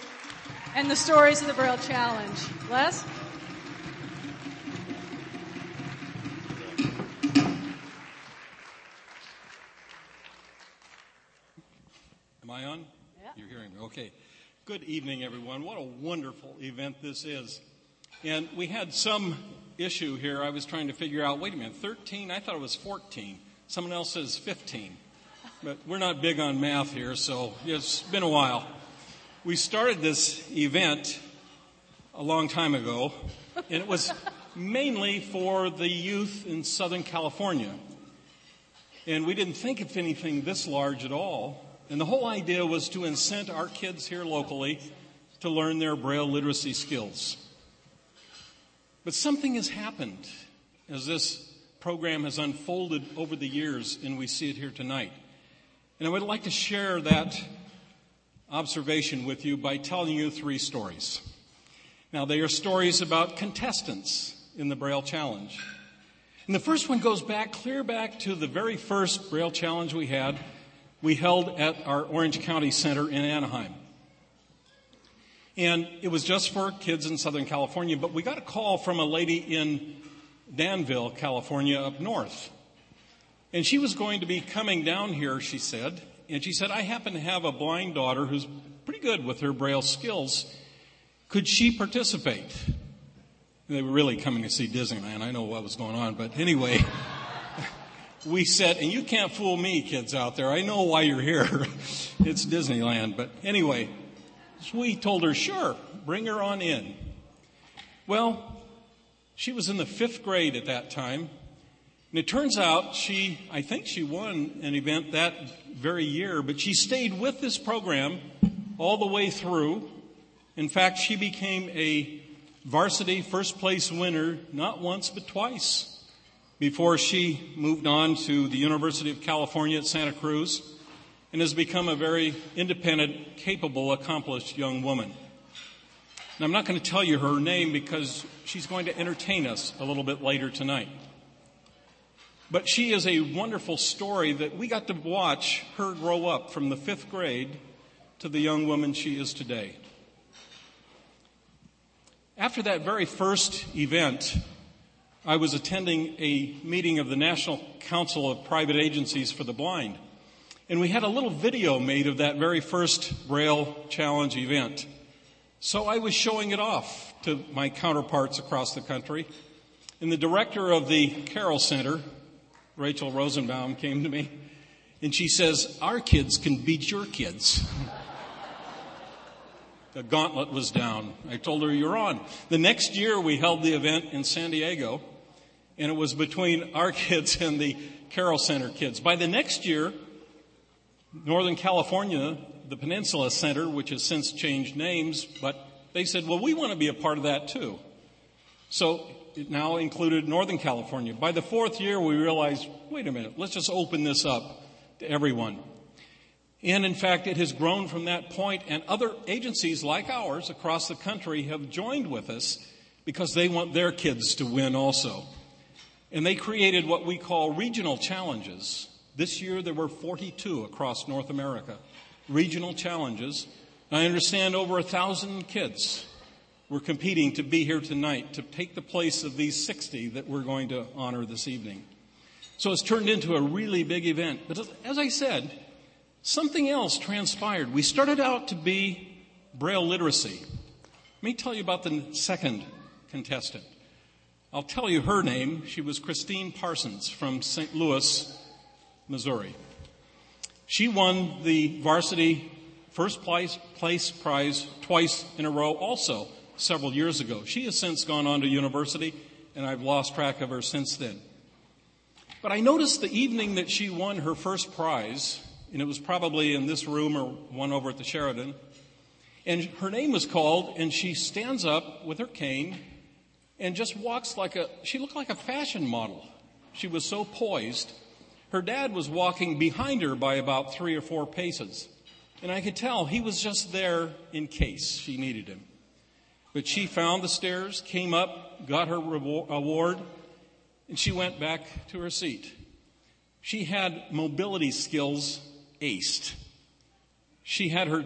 and the stories of the Braille Challenge. Les? Am I on? Yeah. You're hearing me. Okay. Good evening, everyone. What a wonderful event this is. And we had some issue here. I was trying to figure out wait a minute, 13? I thought it was 14. Someone else says 15. But we're not big on math here, so it's been a while. We started this event a long time ago, and it was mainly for the youth in Southern California. And we didn't think of anything this large at all. And the whole idea was to incent our kids here locally to learn their Braille literacy skills. But something has happened as this program has unfolded over the years, and we see it here tonight. And I would like to share that observation with you by telling you three stories. Now, they are stories about contestants in the Braille Challenge. And the first one goes back, clear back to the very first Braille Challenge we had, we held at our Orange County Center in Anaheim. And it was just for kids in Southern California, but we got a call from a lady in Danville, California, up north. And she was going to be coming down here, she said. And she said, I happen to have a blind daughter who's pretty good with her Braille skills. Could she participate? They were really coming to see Disneyland. I know what was going on, but anyway, we said, and you can't fool me, kids out there. I know why you're here. it's Disneyland. But anyway, so we told her, sure, bring her on in. Well, she was in the fifth grade at that time. And it turns out she, I think she won an event that very year, but she stayed with this program all the way through. In fact, she became a varsity first place winner not once but twice before she moved on to the University of California at Santa Cruz and has become a very independent, capable, accomplished young woman. And I'm not going to tell you her name because she's going to entertain us a little bit later tonight. But she is a wonderful story that we got to watch her grow up from the fifth grade to the young woman she is today. After that very first event, I was attending a meeting of the National Council of Private Agencies for the Blind. And we had a little video made of that very first Braille Challenge event. So I was showing it off to my counterparts across the country. And the director of the Carroll Center, Rachel Rosenbaum, came to me and she says, Our kids can beat your kids. the gauntlet was down. I told her, You're on. The next year, we held the event in San Diego, and it was between our kids and the Carroll Center kids. By the next year, Northern California, the Peninsula Center, which has since changed names, but they said, Well, we want to be a part of that too. So it now included Northern California. By the fourth year, we realized, wait a minute, let's just open this up to everyone. And in fact, it has grown from that point, and other agencies like ours across the country have joined with us because they want their kids to win also. And they created what we call regional challenges. This year there were 42 across North America. Regional challenges. I understand over a thousand kids were competing to be here tonight to take the place of these 60 that we're going to honor this evening. So it's turned into a really big event. But as I said, something else transpired. We started out to be Braille literacy. Let me tell you about the second contestant. I'll tell you her name. She was Christine Parsons from St. Louis, Missouri. She won the varsity first place, place prize twice in a row also several years ago. She has since gone on to university and I've lost track of her since then. But I noticed the evening that she won her first prize, and it was probably in this room or one over at the Sheraton. And her name was called, and she stands up with her cane and just walks like a, she looked like a fashion model. She was so poised. Her dad was walking behind her by about three or four paces. And I could tell he was just there in case she needed him. But she found the stairs, came up, got her award, and she went back to her seat. She had mobility skills aced. She had her,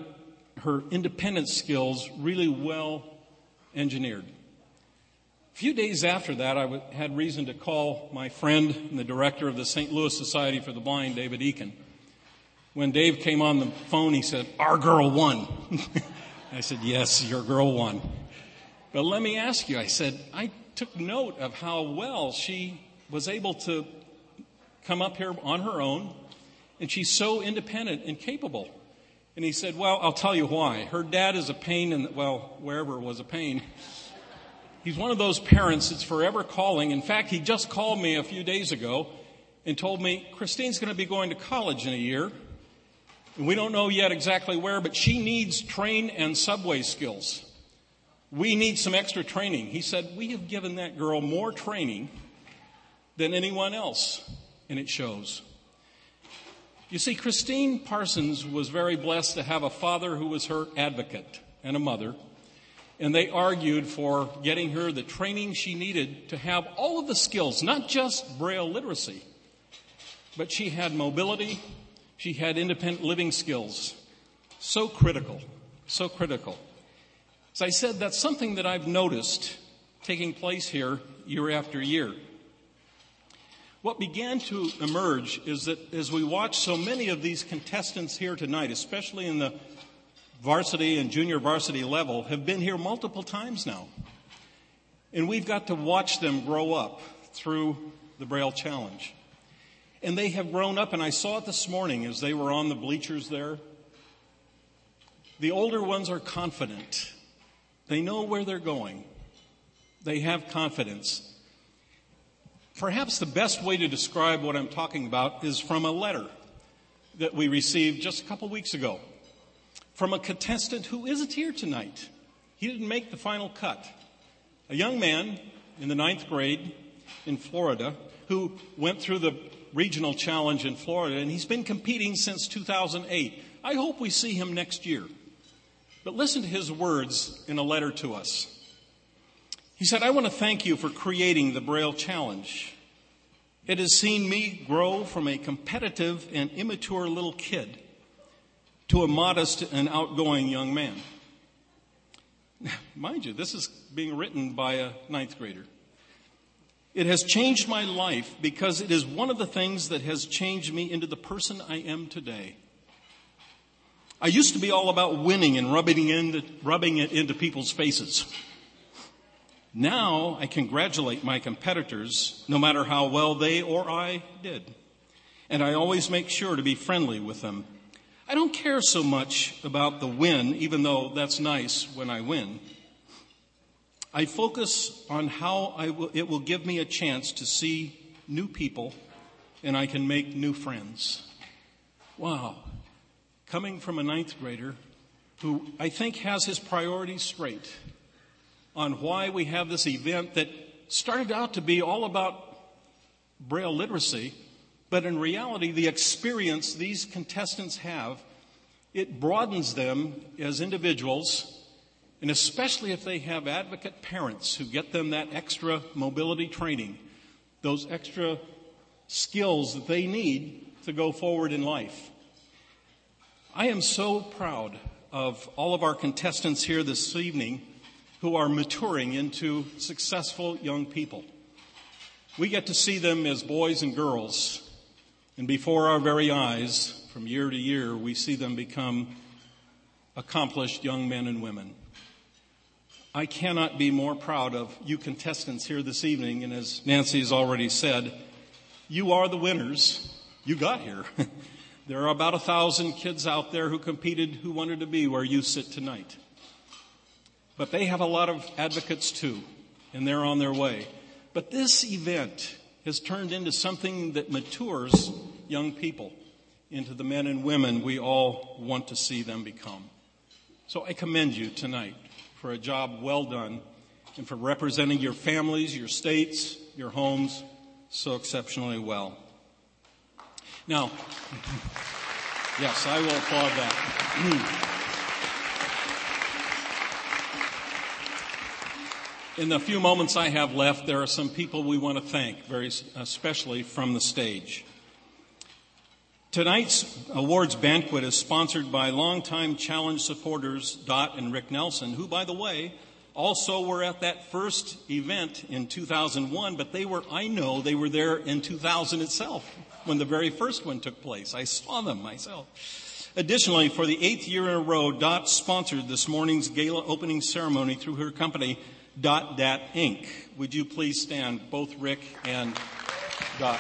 her independence skills really well engineered. A few days after that, I had reason to call my friend and the director of the St. Louis Society for the Blind, David Eakin. When Dave came on the phone, he said, Our girl won. I said, Yes, your girl won. But let me ask you, I said, I took note of how well she was able to come up here on her own, and she's so independent and capable. And he said, Well, I'll tell you why. Her dad is a pain, and well, wherever was a pain. He's one of those parents that's forever calling. In fact, he just called me a few days ago and told me Christine's going to be going to college in a year. And we don't know yet exactly where, but she needs train and subway skills. We need some extra training. He said, We have given that girl more training than anyone else, and it shows. You see, Christine Parsons was very blessed to have a father who was her advocate and a mother, and they argued for getting her the training she needed to have all of the skills, not just Braille literacy, but she had mobility, she had independent living skills. So critical, so critical. As I said, that's something that I've noticed taking place here year after year. What began to emerge is that as we watch so many of these contestants here tonight, especially in the varsity and junior varsity level, have been here multiple times now. And we've got to watch them grow up through the Braille Challenge. And they have grown up, and I saw it this morning as they were on the bleachers there. The older ones are confident. They know where they're going. They have confidence. Perhaps the best way to describe what I'm talking about is from a letter that we received just a couple weeks ago from a contestant who isn't here tonight. He didn't make the final cut. A young man in the ninth grade in Florida who went through the regional challenge in Florida and he's been competing since 2008. I hope we see him next year. But listen to his words in a letter to us. He said, I want to thank you for creating the Braille Challenge. It has seen me grow from a competitive and immature little kid to a modest and outgoing young man. Mind you, this is being written by a ninth grader. It has changed my life because it is one of the things that has changed me into the person I am today. I used to be all about winning and rubbing, into, rubbing it into people's faces. Now I congratulate my competitors no matter how well they or I did. And I always make sure to be friendly with them. I don't care so much about the win, even though that's nice when I win. I focus on how will, it will give me a chance to see new people and I can make new friends. Wow. Coming from a ninth grader who I think has his priorities straight on why we have this event that started out to be all about Braille literacy, but in reality, the experience these contestants have, it broadens them as individuals, and especially if they have advocate parents who get them that extra mobility training, those extra skills that they need to go forward in life. I am so proud of all of our contestants here this evening who are maturing into successful young people. We get to see them as boys and girls, and before our very eyes, from year to year, we see them become accomplished young men and women. I cannot be more proud of you contestants here this evening, and as Nancy has already said, you are the winners. You got here. there are about a thousand kids out there who competed who wanted to be where you sit tonight. But they have a lot of advocates too, and they're on their way. But this event has turned into something that matures young people into the men and women we all want to see them become. So I commend you tonight for a job well done and for representing your families, your states, your homes so exceptionally well. Now, yes, I will applaud that. In the few moments I have left, there are some people we want to thank, very especially from the stage. Tonight's awards banquet is sponsored by longtime challenge supporters Dot and Rick Nelson, who, by the way, also were at that first event in 2001, but they were, I know, they were there in 2000 itself when the very first one took place. I saw them myself. Additionally, for the eighth year in a row, Dot sponsored this morning's gala opening ceremony through her company, Dot Dat Inc. Would you please stand, both Rick and Dot?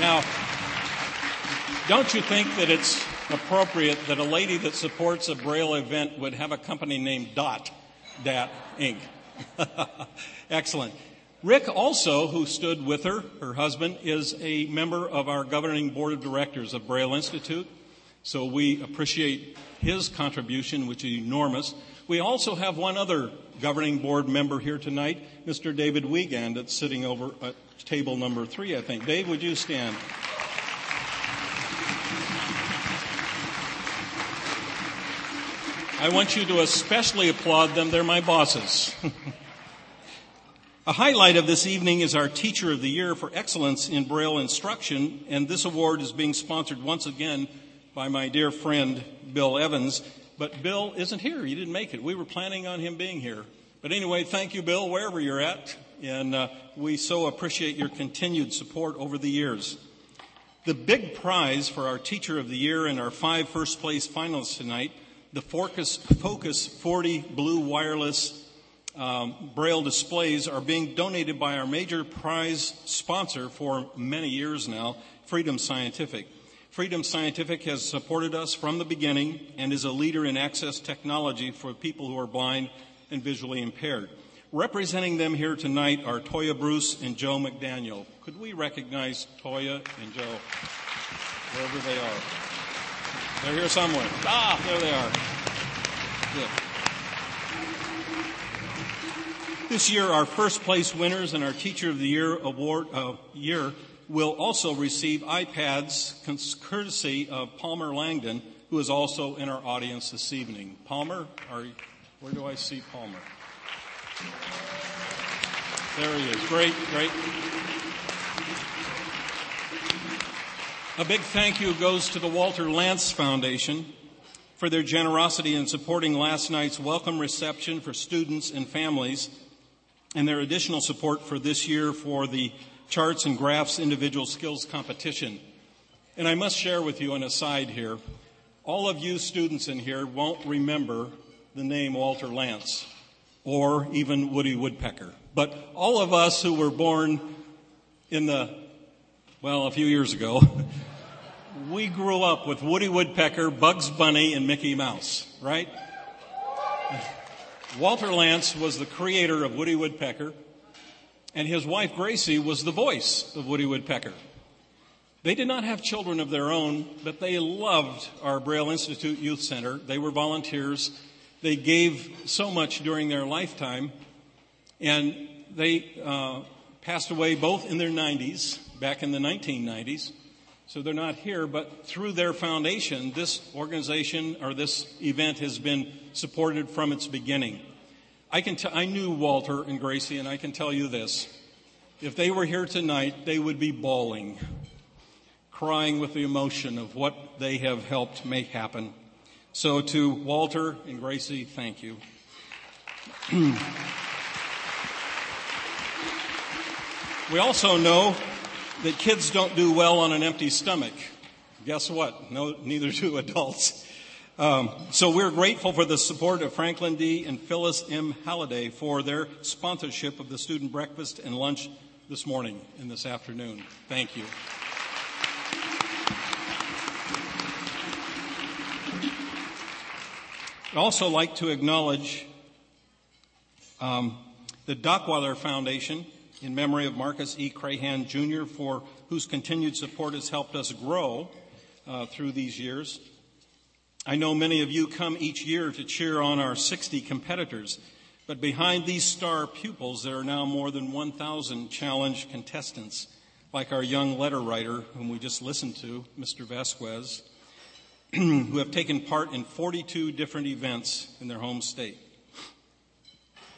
Now, don't you think that it's appropriate that a lady that supports a Braille event would have a company named Dot Dat Inc.? Excellent. Rick also, who stood with her, her husband, is a member of our governing board of directors of Braille Institute. So we appreciate his contribution, which is enormous. We also have one other governing board member here tonight, Mr. David Wiegand, that's sitting over at table number three, I think. Dave, would you stand? I want you to especially applaud them. They're my bosses. A highlight of this evening is our Teacher of the Year for Excellence in Braille Instruction, and this award is being sponsored once again by my dear friend Bill Evans. But Bill isn't here. He didn't make it. We were planning on him being here. But anyway, thank you, Bill, wherever you're at. And uh, we so appreciate your continued support over the years. The big prize for our Teacher of the Year and our five first place finalists tonight, the Focus, Focus 40 Blue Wireless um, Braille displays, are being donated by our major prize sponsor for many years now, Freedom Scientific. Freedom Scientific has supported us from the beginning and is a leader in access technology for people who are blind and visually impaired. Representing them here tonight are Toya Bruce and Joe McDaniel. Could we recognize Toya and Joe wherever they are? They're here somewhere. Ah, there they are. Good. This year, our first place winners and our Teacher of the Year award uh, year will also receive iPads courtesy of Palmer Langdon, who is also in our audience this evening. Palmer, are, where do I see Palmer? There he is. Great, great. A big thank you goes to the Walter Lantz Foundation for their generosity in supporting last night's welcome reception for students and families and their additional support for this year for the Charts and Graphs Individual Skills Competition. And I must share with you an aside here. All of you students in here won't remember the name Walter Lantz or even Woody Woodpecker. But all of us who were born in the, well, a few years ago, we grew up with Woody Woodpecker, Bugs Bunny, and Mickey Mouse, right? Walter Lantz was the creator of Woody Woodpecker, and his wife Gracie was the voice of Woody Woodpecker. They did not have children of their own, but they loved our Braille Institute Youth Center. They were volunteers. They gave so much during their lifetime, and they uh, passed away both in their 90s, back in the 1990s. So they're not here, but through their foundation, this organization or this event has been supported from its beginning. I can t- I knew Walter and Gracie, and I can tell you this. If they were here tonight, they would be bawling, crying with the emotion of what they have helped make happen. So to Walter and Gracie, thank you. we also know that kids don't do well on an empty stomach. Guess what? No, neither do adults. Um, so we're grateful for the support of Franklin D. and Phyllis M. Halliday for their sponsorship of the student breakfast and lunch this morning and this afternoon. Thank you. I'd also like to acknowledge um, the Dockweiler Foundation in memory of Marcus E. Crahan Jr., for whose continued support has helped us grow uh, through these years. I know many of you come each year to cheer on our 60 competitors, but behind these star pupils, there are now more than 1,000 challenge contestants, like our young letter writer, whom we just listened to, Mr. Vasquez, who have taken part in 42 different events in their home state.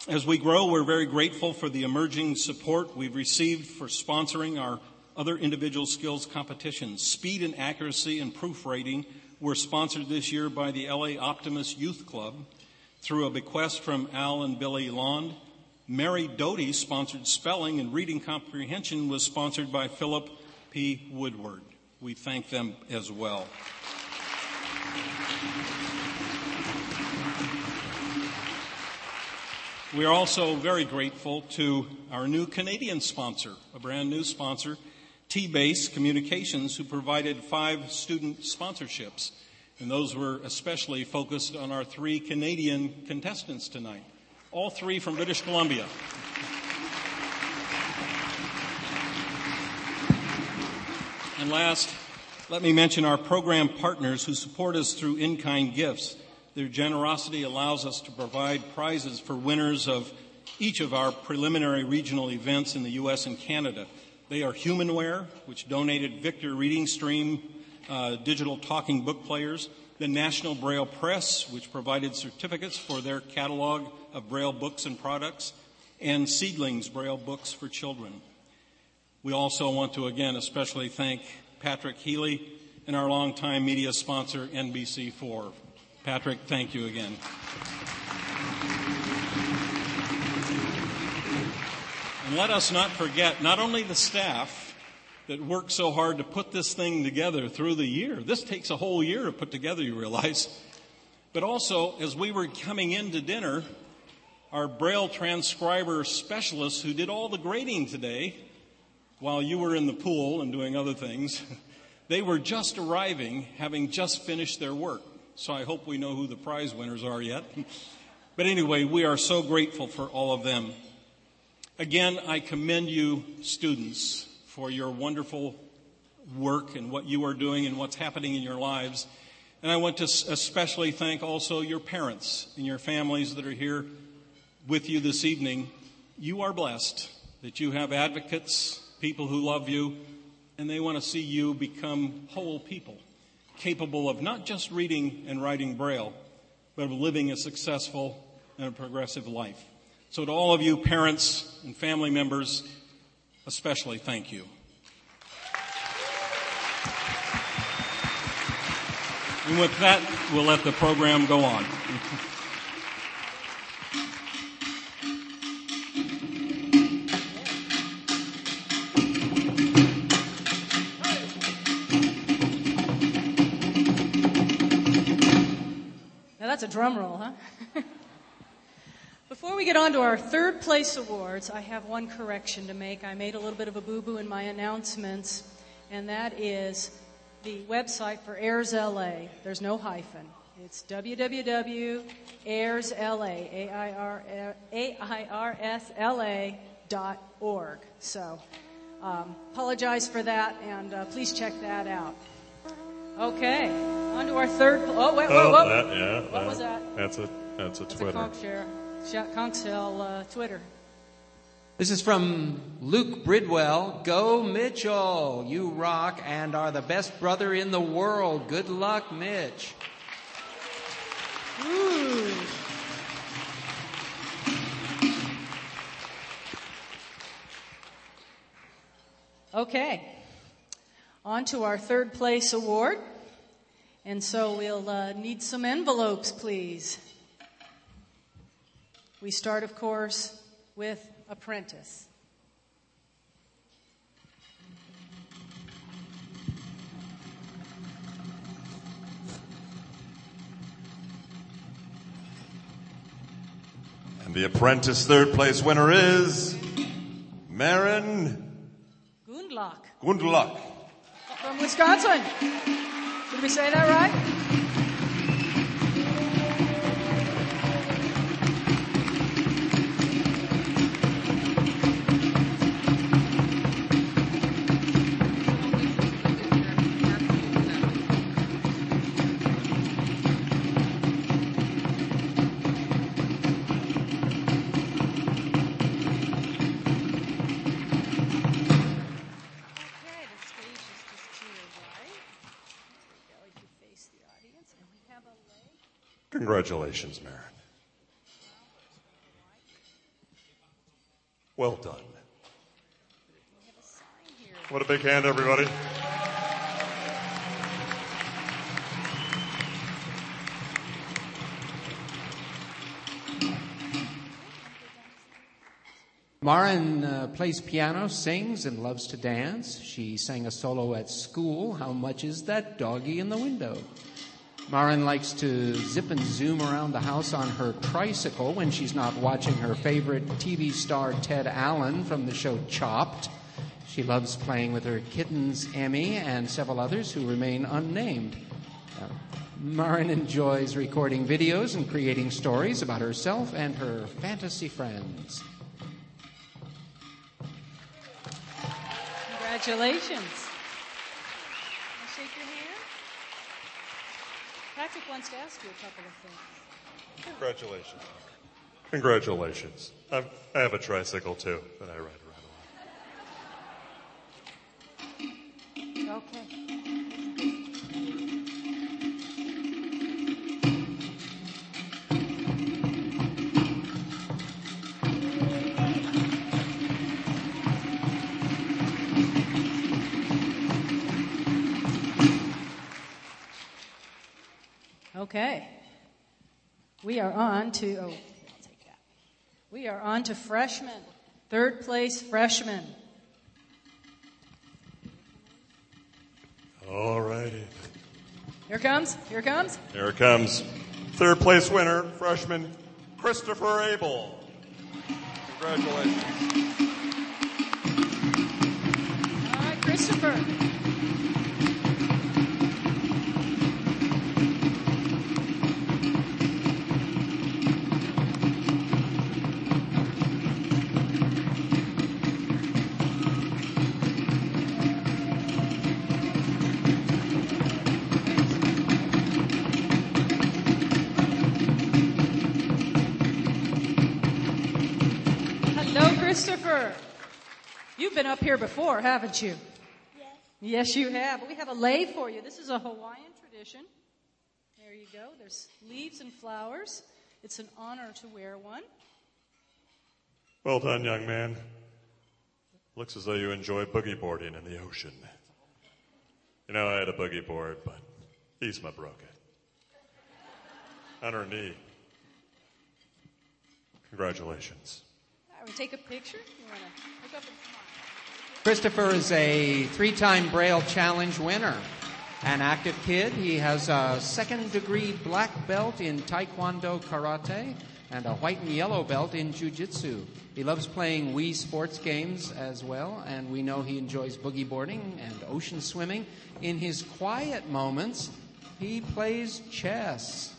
As we grow, we're very grateful for the emerging support we've received for sponsoring our other individual skills competitions. Speed and accuracy and proofreading were sponsored this year by the LA Optimist Youth Club through a bequest from Al and Billy Lond. Mary Doty sponsored spelling and reading comprehension was sponsored by Philip P. Woodward. We thank them as well. We are also very grateful to our new Canadian sponsor, a brand new sponsor, T-Base Communications, who provided five student sponsorships. And those were especially focused on our three Canadian contestants tonight, all three from British Columbia. And last, let me mention our program partners who support us through in-kind gifts. Their generosity allows us to provide prizes for winners of each of our preliminary regional events in the U.S. and Canada. They are Humanware, which donated Victor Reader Stream uh, digital talking book players, the National Braille Press, which provided certificates for their catalog of Braille books and products, and Seedlings Braille books for children. We also want to again especially thank Patrick Healy and our longtime media sponsor, NBC4. Patrick, thank you again. And let us not forget not only the staff that worked so hard to put this thing together through the year. This takes a whole year to put together, you realize. But also, as we were coming in to dinner, our Braille transcriber specialists who did all the grading today while you were in the pool and doing other things, they were just arriving, having just finished their work so I hope we know who the prize winners are yet. But anyway, we are so grateful for all of them. Again, I commend you, students, for your wonderful work and what you are doing and what's happening in your lives. And I want to especially thank also your parents and your families that are here with you this evening. You are blessed that you have advocates, people who love you, and they want to see you become whole people, capable of not just reading and writing Braille, but of living a successful and a progressive life. So, to all of you, parents and family members, especially thank you. And with that, we'll let the program go on. Now that's a drum roll, huh? Before we get on to our third place awards, I have one correction to make. I made a little bit of a boo boo in my announcements, and that is the website for AIRS LA. There's no hyphen. It's www.airsla, A-I-R-S-L-A dot org. So, um, apologize for that, and uh, please check that out. Okay, on to our third. Oh, wait, whoa, Oh, that- yeah, What that- was that? That's a that's a That's Twitter. a Shout Conchshell uh, Twitter. This is from Luke Bridwell. Go Mitchell! You rock and are the best brother in the world. Good luck, Mitch. Ooh. Okay, on to our third place award. And so we'll uh, need some envelopes, please. We start, of course, with Apprentice. And the Apprentice third place winner is Marin Gundlach Gundlach. from Wisconsin. Did we say that right? Congratulations, Marin. Well done. We have a sign here. What a big hand, everybody. Marin uh, plays piano, sings, and loves to dance. She sang a solo at school. How much is that doggy in the window? Marin likes to zip and zoom around the house on her tricycle when she's not watching her favorite TV star Ted Allen from the show Chopped. She loves playing with her kittens Emmy and several others who remain unnamed. Uh, Marin enjoys recording videos and creating stories about herself and her fantasy friends. Congratulations. I'll shake your hand. Patrick wants to ask you a couple of things. Congratulations. Congratulations. I've, I have a tricycle too that I ride around. Okay. Okay. We are on to, oh, I'll take that. We are on to freshmen. Third place freshman. All righty. Here comes, here comes. Here it comes. Third place winner, freshman Christopher Abel. Congratulations. All right, Christopher. You've been up here before, haven't you? Yes. Yes, you have. We have a lei for you. This is a Hawaiian tradition. There you go. There's leaves and flowers. It's an honor to wear one. Well done, young man. Looks as though you enjoy boogie boarding in the ocean. You know, I had a boogie board, but Yzma broke it. On her knee. Congratulations. All right, we take a picture. You want to look up and smile. Christopher is a three-time Braille Challenge winner. An active kid, he has a second degree black belt in Taekwondo Karate and a white and yellow belt in Jiu-Jitsu. He loves playing Wii sports games as well, and we know he enjoys boogie boarding and ocean swimming. In his quiet moments, he plays chess.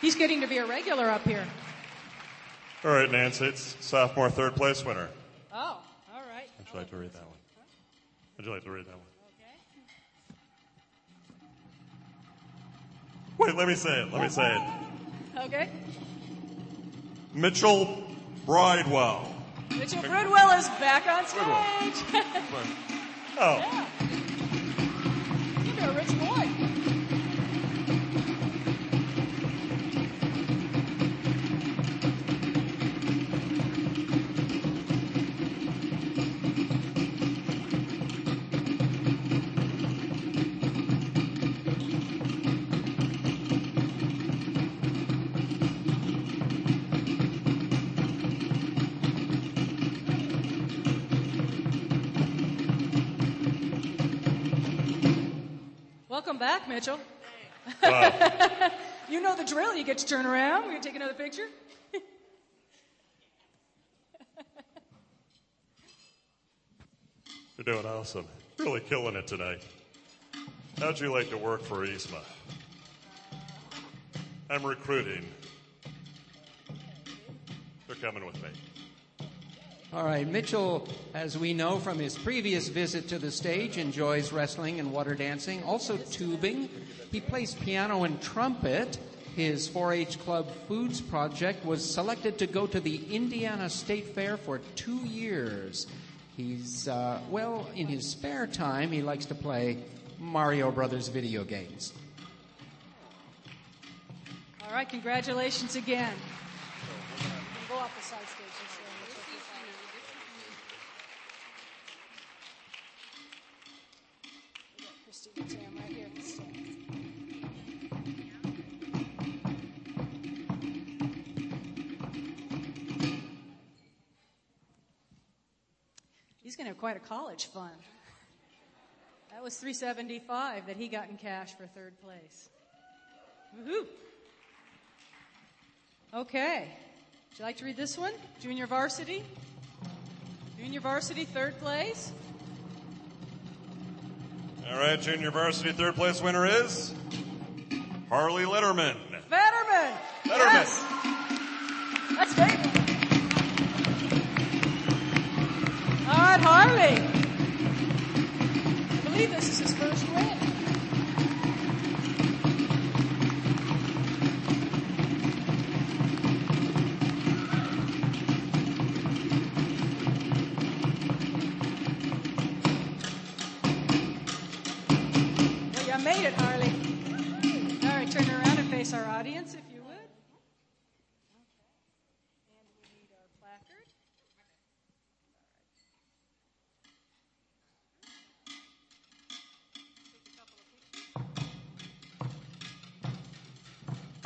He's getting to be a regular up here. All right, Nancy, it's sophomore third place winner. Oh, all right. Would you like to read that one? Would you like to read that one? Okay. Wait, let me say it. Let me say it. Okay. Mitchell Bridewell. Mitchell Bridwell is back on stage. Oh, yeah. You're a rich boy. Welcome back, Mitchell. wow. You know the drill. You get to turn around. We're going to take another picture. You're doing awesome. Really killing it tonight. How'd you like to work for Yzma? I'm recruiting. They're coming with me. All right, Mitchell, as we know from his previous visit to the stage, enjoys wrestling and water dancing, also tubing. He plays piano and trumpet. His 4 H Club Foods project was selected to go to the Indiana State Fair for two years. He's, uh, well, in his spare time, he likes to play Mario Brothers video games. All right, congratulations again. Go off the side going to have quite a college fund. That was 375 that he got in cash for third place. Woohoo! Okay. Would you like to read this one? Junior varsity. Junior varsity, third place. All right, junior varsity third place winner is Harley Letterman. Fetterman. Letterman. Yes. That's great. Right, Harley. I believe this is his first win.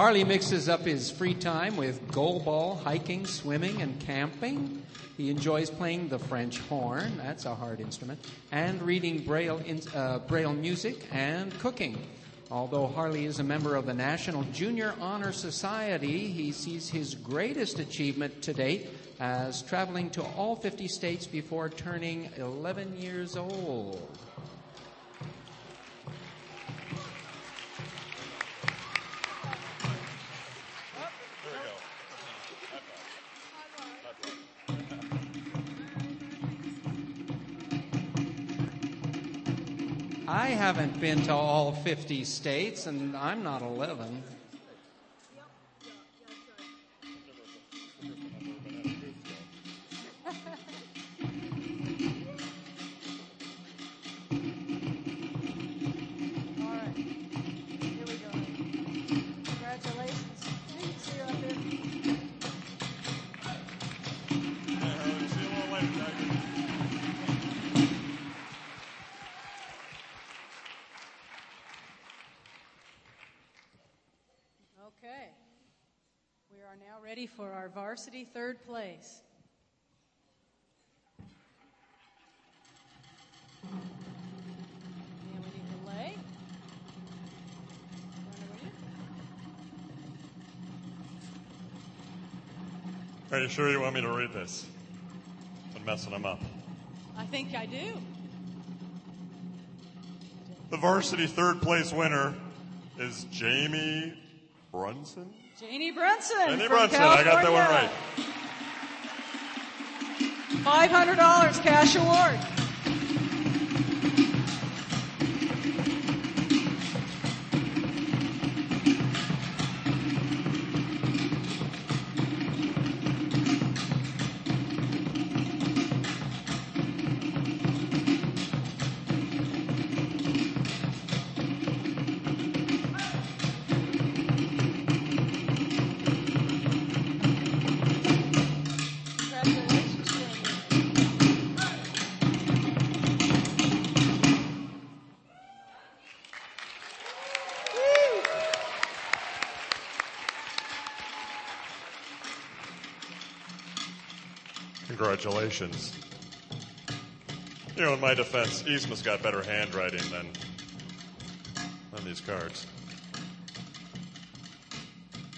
Harley mixes up his free time with goalball, hiking, swimming, and camping. He enjoys playing the French horn, that's a hard instrument, and reading Braille, in, uh, Braille music and cooking. Although Harley is a member of the National Junior Honor Society, he sees his greatest achievement to date as traveling to all 50 states before turning 11 years old. Haven't been to all 50 states, and I'm not 11. Are now ready for our varsity third place. And we need to lay. Are you sure you want me to read this? I'm messing them up. I think I do. The varsity third place winner is Jamie Brunson. Janie Brunson. Janie Brunson, I got that one right. $500 cash award. Congratulations. You know, in my defense, Yzma's got better handwriting than on these cards.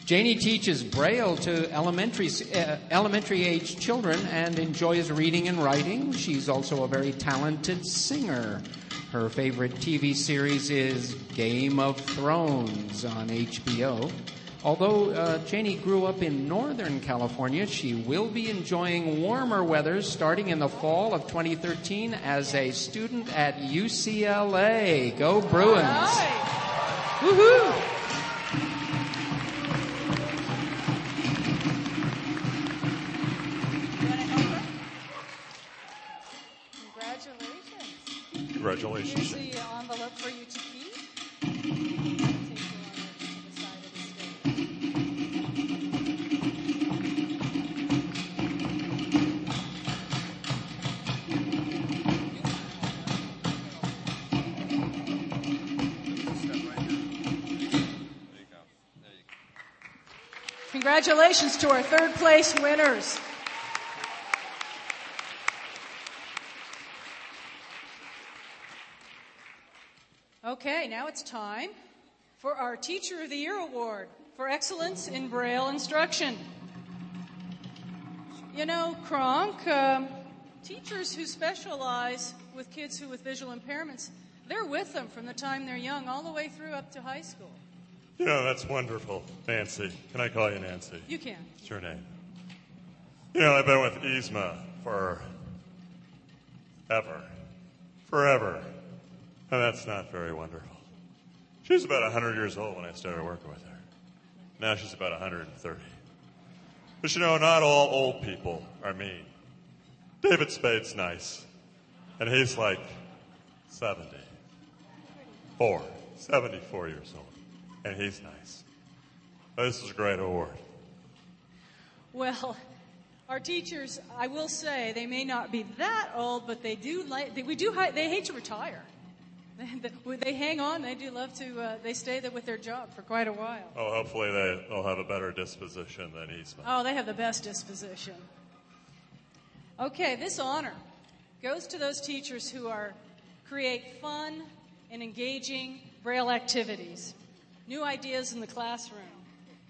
Janie teaches Braille to elementary, uh, elementary age children and enjoys reading and writing. She's also a very talented singer. Her favorite TV series is Game of Thrones on HBO. Although uh, Janie grew up in Northern California, she will be enjoying warmer weather starting in the fall of 2013 as a student at UCLA. Go Bruins! Woohoo! Congratulations to our third place winners. Okay, now it's time for our Teacher of the Year Award for Excellence in Braille Instruction. You know, Kronk, um, teachers who specialize with kids who with visual impairments, they're with them from the time they're young all the way through up to high school. You know, that's wonderful. Nancy. Can I call you Nancy? You can. What's your name? You know, I've been with Yzma for ever. Forever. And that's not very wonderful. She was about 100 years old when I started working with her. Now she's about 130. But you know, not all old people are mean. David Spade's nice. And he's like 74. 74 years old. And he's nice. This is a great award. Well, our teachers, I will say, they may not be that old, but they do like, they, we do, they hate to retire. They, they hang on. They do love to. Uh, they stay there with their job for quite a while. Oh, hopefully they, they'll have a better disposition than Yzma. Oh, they have the best disposition. Okay, this honor goes to those teachers who are create fun and engaging Braille activities, new ideas in the classroom,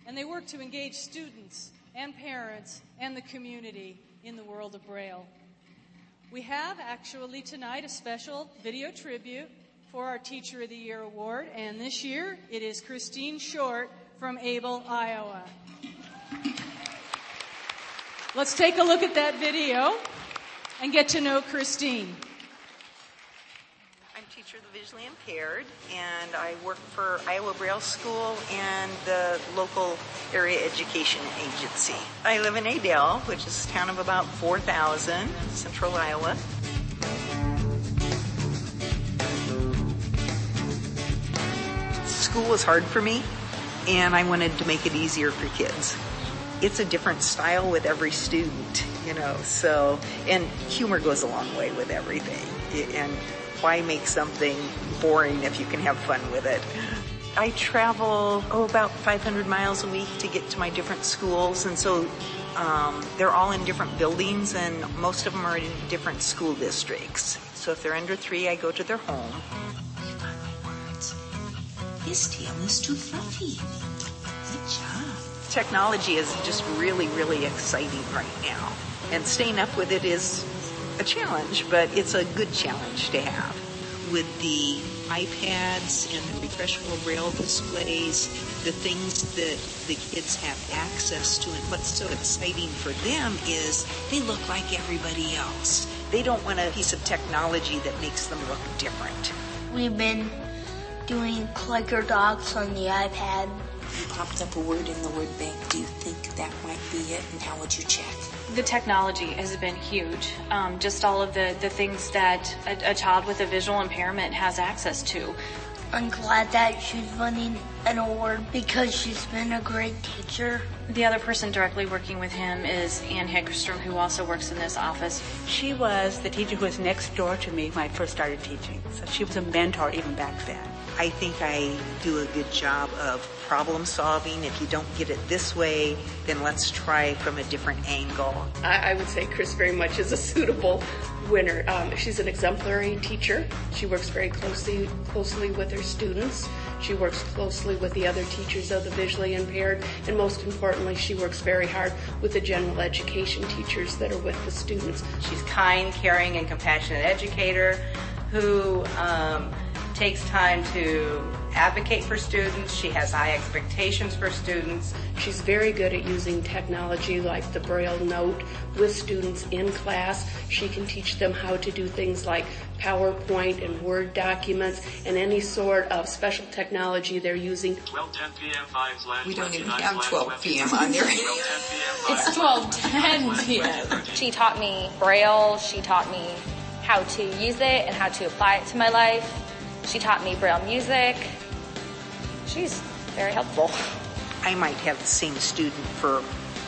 and they work to engage students and parents and the community in the world of Braille. We have actually tonight a special video tribute for our Teacher of the Year award, and this year it is Christine Short from Adel, Iowa. Let's take a look at that video and get to know Christine. Of the visually impaired, and I work for Iowa Braille School and the local area education agency. I live in Adel, which is a town of about 4,000, central Iowa. School was hard for me, and I wanted to make it easier for kids. It's a different style with every student, you know, so, and humor goes a long way with everything. And why make something boring if you can have fun with it? I travel, oh, about 500 miles a week to get to my different schools. And so um, they're all in different buildings and most of them are in different school districts. So if they're under three, I go to their home. His tail is too fluffy. Good job. Technology is just really, really exciting right now. And staying up with it is a challenge, but it's a good challenge to have. With the iPads and the refreshable braille displays, the things that the kids have access to, and what's so exciting for them is they look like everybody else. They don't want a piece of technology that makes them look different. We've been doing clicker docs on the iPad. You popped up a word in the word bank. Do you think that might be it? And how would you check? The technology has been huge. Um, just all of the, the things that a, a child with a visual impairment has access to. I'm glad that she's winning an award because she's been a great teacher. The other person directly working with him is Ann Heggerstrom, who also works in this office. She was the teacher who was next door to me when I first started teaching. So she was a mentor even back then. I think I do a good job of problem solving. If you don't get it this way, then let's try from a different angle. I, I would say Chris very much is a suitable winner. Um, she's an exemplary teacher. She works very closely closely with her students. She works closely with the other teachers of the visually impaired, and most importantly, she works very hard with the general education teachers that are with the students. She's kind, caring, and compassionate educator who um, takes time to advocate for students. She has high expectations for students. She's very good at using technology like the Braille Note with students in class. She can teach them how to do things like PowerPoint and Word documents and any sort of special technology they're using. 12, 10 p.m. 5 We don't even have 12 p.m. on there. It's 12:10 p.m. She taught me Braille. She taught me how to use it and how to apply it to my life. She taught me Braille music. She's very helpful. I might have the same student for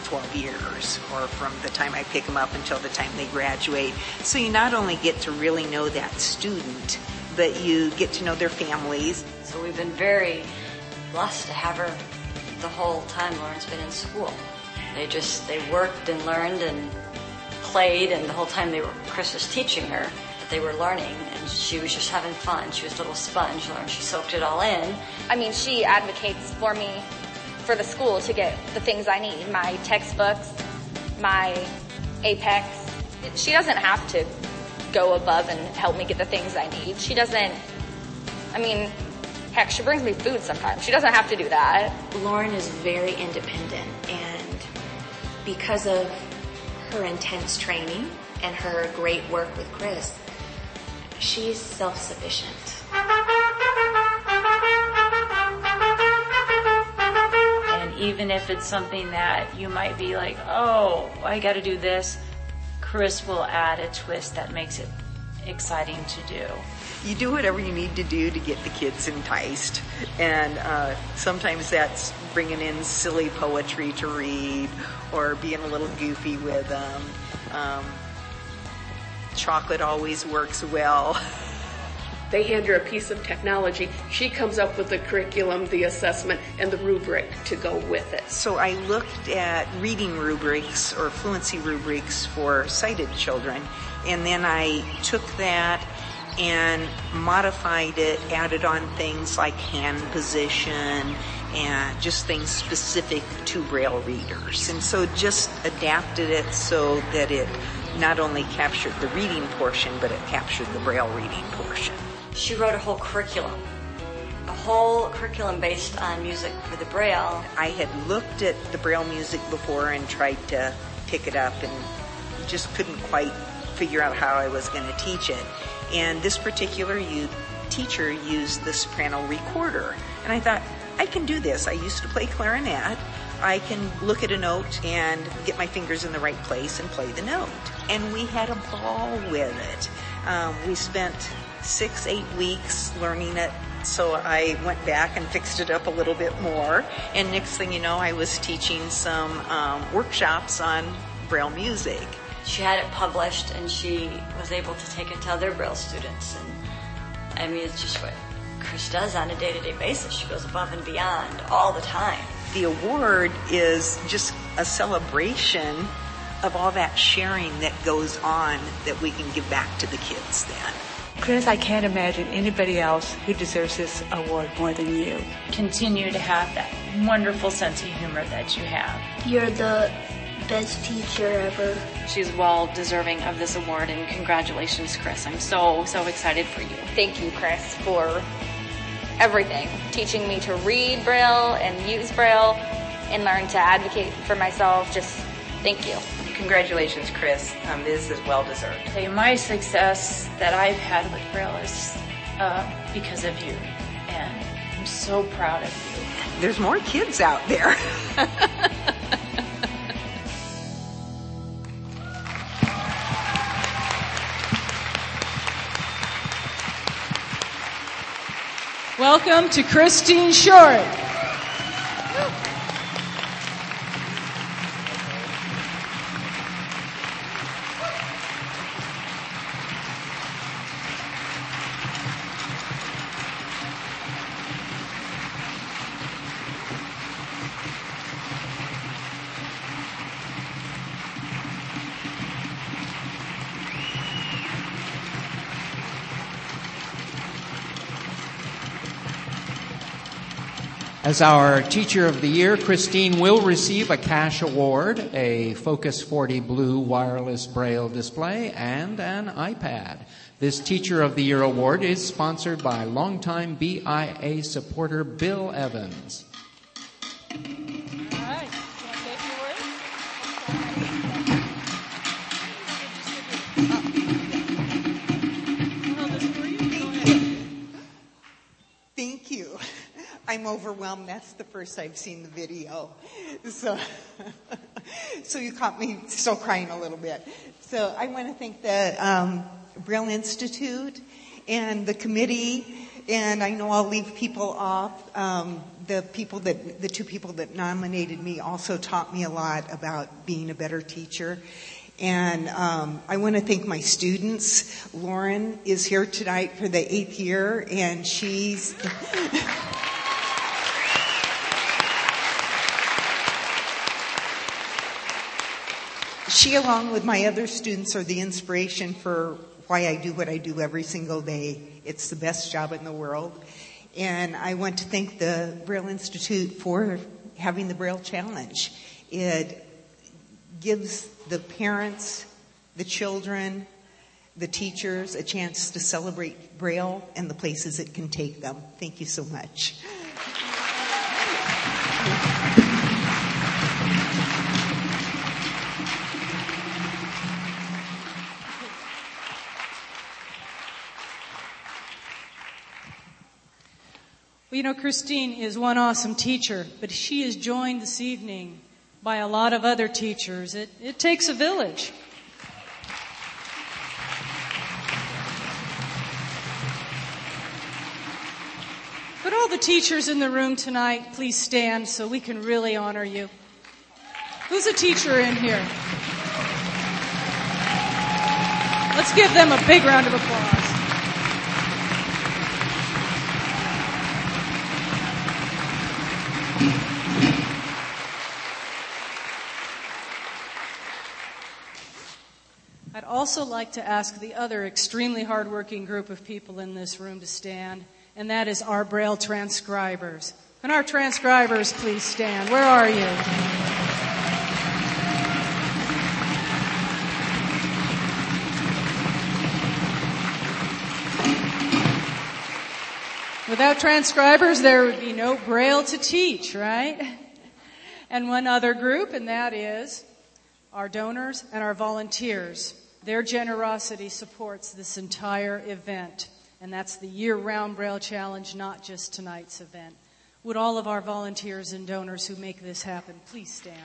12 years or from the time I pick them up until the time they graduate. So you not only get to really know that student, but you get to know their families. So we've been very blessed to have her the whole time Lauren's been in school. They just, they worked and learned and played and the whole time they were, Chris was teaching her that they were learning and she was just having fun. She was a little sponge and she soaked it all in. I mean, she advocates for me for the school to get the things I need, my textbooks, my Apex. She doesn't have to go above and help me get the things I need. She doesn't, I mean, heck, she brings me food sometimes. She doesn't have to do that. Lauren is very independent and because of her intense training and her great work with Chris, she's self-sufficient. And even if it's something that you might be like, oh, I got to do this, Chris will add a twist that makes it exciting to do. You do whatever you need to do to get the kids enticed. And uh, sometimes that's bringing in silly poetry to read or being a little goofy with them. Um, chocolate always works well. They hand her a piece of technology. She comes up with the curriculum, the assessment, and the rubric to go with it. So I looked at reading rubrics or fluency rubrics for sighted children, and then I took that and modified it, added on things like hand position and just things specific to Braille readers. And so just adapted it so that it not only captured the reading portion, but it captured the Braille reading portion. She wrote a whole curriculum, a whole curriculum based on music for the Braille. I had looked at the Braille music before and tried to pick it up and just couldn't quite figure out how I was going to teach it. And this particular youth teacher used the soprano recorder. And I thought, I can do this. I used to play clarinet. I can look at a note and get my fingers in the right place and play the note. And we had a ball with it. Um, we spent six, eight weeks learning it. So I went back and fixed it up a little bit more. And next thing you know, I was teaching some um, workshops on Braille music. She had it published and she was able to take it to other Braille students. And I mean, it's just what Chris does on a day to day basis. She goes above and beyond all the time. The award is just a celebration of all that sharing that goes on that we can give back to the kids then. Chris, I can't imagine anybody else who deserves this award more than you. Continue to have that wonderful sense of humor that you have. You're the best teacher ever. She's well deserving of this award and congratulations, Chris. I'm so, so excited for you. Thank you, Chris, for everything. Teaching me to read Braille and use Braille and learn to advocate for myself. Just thank you. Congratulations, Chris. Um, this is well deserved. Okay, my success that I've had with Braille is uh, because of you, and I'm so proud of you. There's more kids out there. Welcome to Christine Short. As our Teacher of the Year, Christine will receive a cash award, a Focus 40 Blue wireless braille display, and an iPad. This Teacher of the Year award is sponsored by longtime BIA supporter Bill Evans. Overwhelmed. That's the first I've seen the video. So, so you caught me still crying a little bit. So I want to thank the um, Braille Institute and the committee, and I know I'll leave people off. Um, the people that, the two people that nominated me also taught me a lot about being a better teacher. And um, I want to thank my students. Lauren is here tonight for the eighth year, and she's. she, along with my other students, are the inspiration for why I do what I do every single day. It's the best job in the world. And I want to thank the Braille Institute for having the Braille Challenge. It gives the parents, the children, the teachers a chance to celebrate Braille and the places it can take them. Thank you so much. Well, you know, Christine is one awesome teacher, but she is joined this evening by a lot of other teachers. It, it takes a village. But all the teachers in the room tonight please stand so we can really honor you? Who's a teacher in here? Let's give them a big round of applause. Also like to ask the other extremely hardworking group of people in this room to stand, and that is our Braille transcribers. Can our transcribers please stand? Where are you? Without transcribers, there would be no Braille to teach, right? And one other group, and that is our donors and our volunteers. Their generosity supports this entire event, and that's the year round Braille Challenge, not just tonight's event. Would all of our volunteers and donors who make this happen please stand?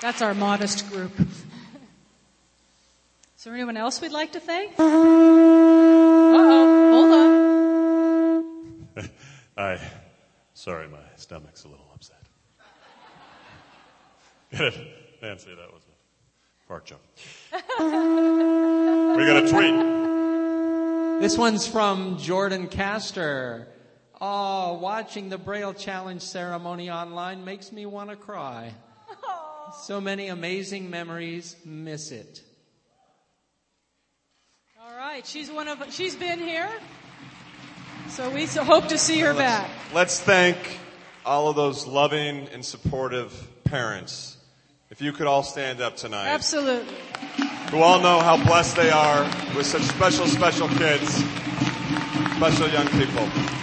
That's our modest group. Is there anyone else we'd like to thank? Uh-oh, hold on. I, Sorry, my stomach's a little upset. Get it? Nancy, that was a fart joke. we got a tweet. This one's from Jordan Castor. Oh, watching the Braille Challenge ceremony online makes me want to cry. So many amazing memories. Miss it. Right, she's one of she's been here, so we so hope to see her let's, back. Let's thank all of those loving and supportive parents. If you could all stand up tonight. Absolutely. Who all know how blessed they are with such special, special kids, special young people.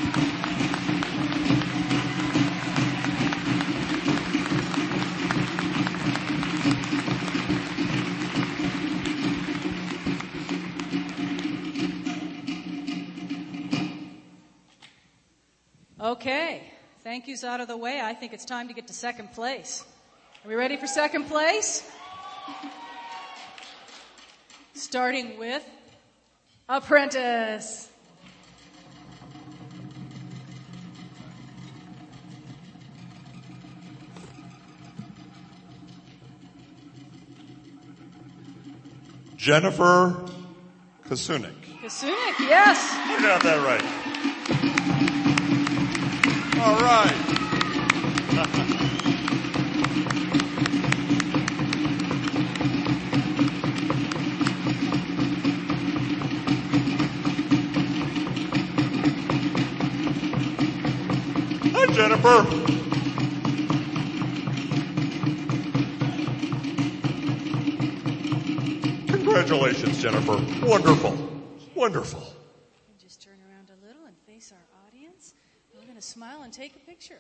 Okay, thank yous out of the way. I think it's time to get to second place. Are we ready for second place? Starting with Apprentice. Jennifer Kasunik. Kasunik, yes. I got that right. All right. Hi, Jennifer. Congratulations, Jennifer. Wonderful. Wonderful. Just turn around a little and face our audience. We're going to smile and take a picture.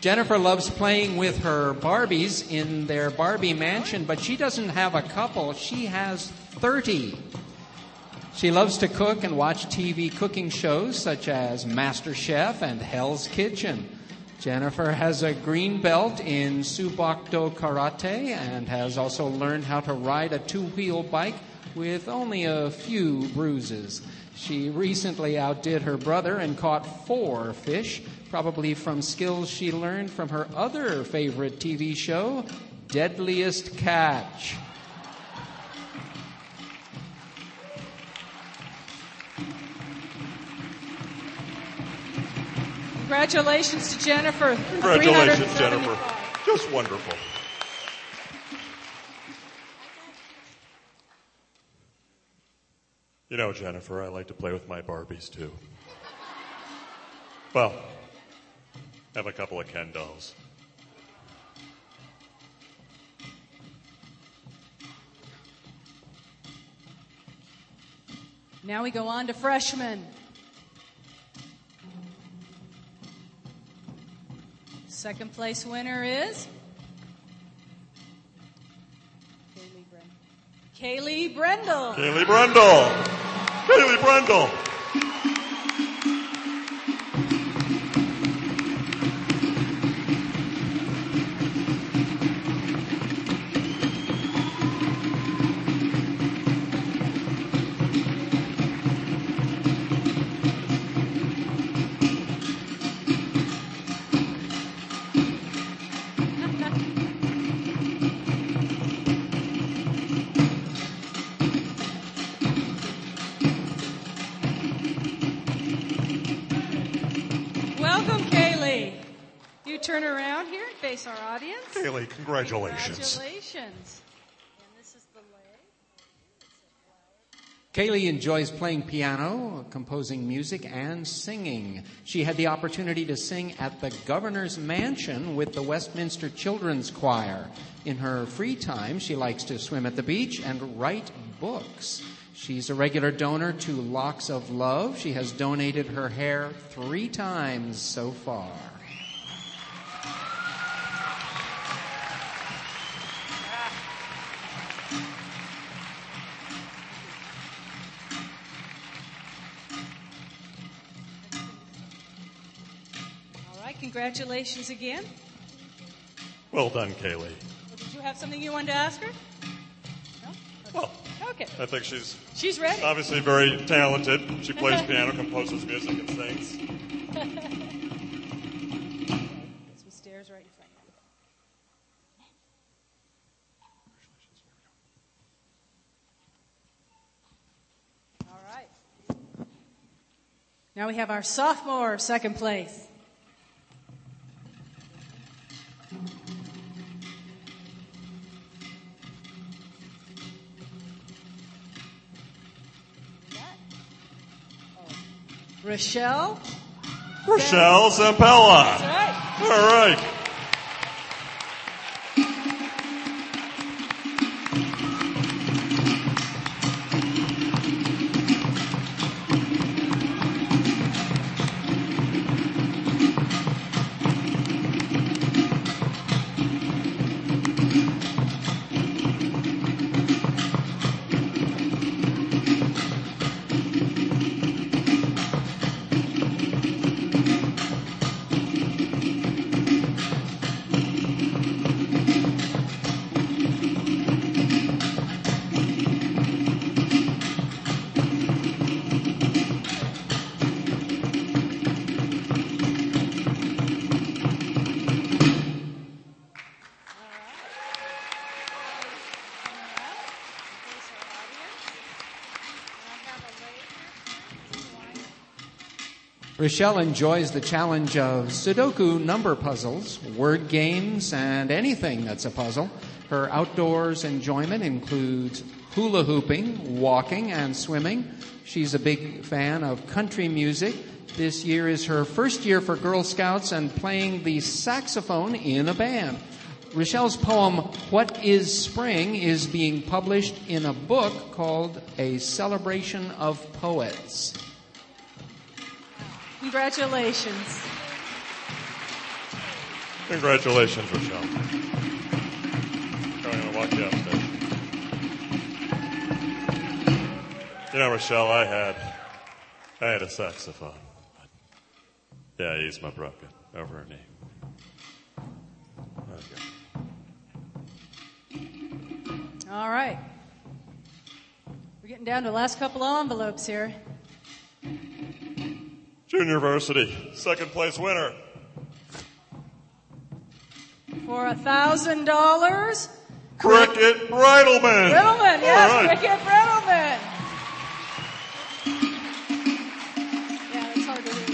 Jennifer loves playing with her Barbies in their Barbie mansion, but she doesn't have a couple. She has 30. She loves to cook and watch TV cooking shows such as Master Chef and Hell's Kitchen. Jennifer has a green belt in Soo Bahk Do Karate and has also learned how to ride a two wheel bike with only a few bruises. She recently outdid her brother and caught four fish, probably from skills she learned from her other favorite TV show, Deadliest Catch. Congratulations to Jennifer. Congratulations, Jennifer. Just wonderful. You know, Jennifer, I like to play with my Barbies too. Well, I have a couple of Ken dolls. Now we go on to freshmen. Second place winner is Kaylee Brendel. Kaylee Brendel. Kaylee Brendel. Turn around here and face our audience. Kaylee, congratulations. Congratulations. Kaylee enjoys playing piano, composing music, and singing. She had the opportunity to sing at the governor's mansion with the Westminster Children's Choir. In her free time, she likes to swim at the beach and write books. She's a regular donor to Locks of Love. She has donated her hair three times so far. Congratulations again. Well done, Kaylee. Did you have something you wanted to ask her? No? Well, Okay. I think she's She's ready. obviously very talented. She plays piano, composes music, and sings. Some stairs right in front. All right. Now we have our sophomore second place. Rochelle. Rochelle Zampella. That's right. All right. Rochelle enjoys the challenge of Sudoku number puzzles, word games, and anything that's a puzzle. Her outdoors enjoyment includes hula hooping, walking, and swimming. She's a big fan of country music. This year is her first year for Girl Scouts and playing the saxophone in a band. Rochelle's poem, What is Spring, is being published in a book called A Celebration of Poets. Congratulations. Congratulations, Rochelle. I'm going to walk you upstairs. You know, Rochelle, I had, I had a saxophone. Yeah, I used my broken over her knee. Okay. All right. We're getting down to the last couple of envelopes here. Junior Varsity, second place winner. For a thousand dollars. Cricket Bridleman. Bridleman, yes, right. Cricket Bridleman. Yeah, it's hard to read.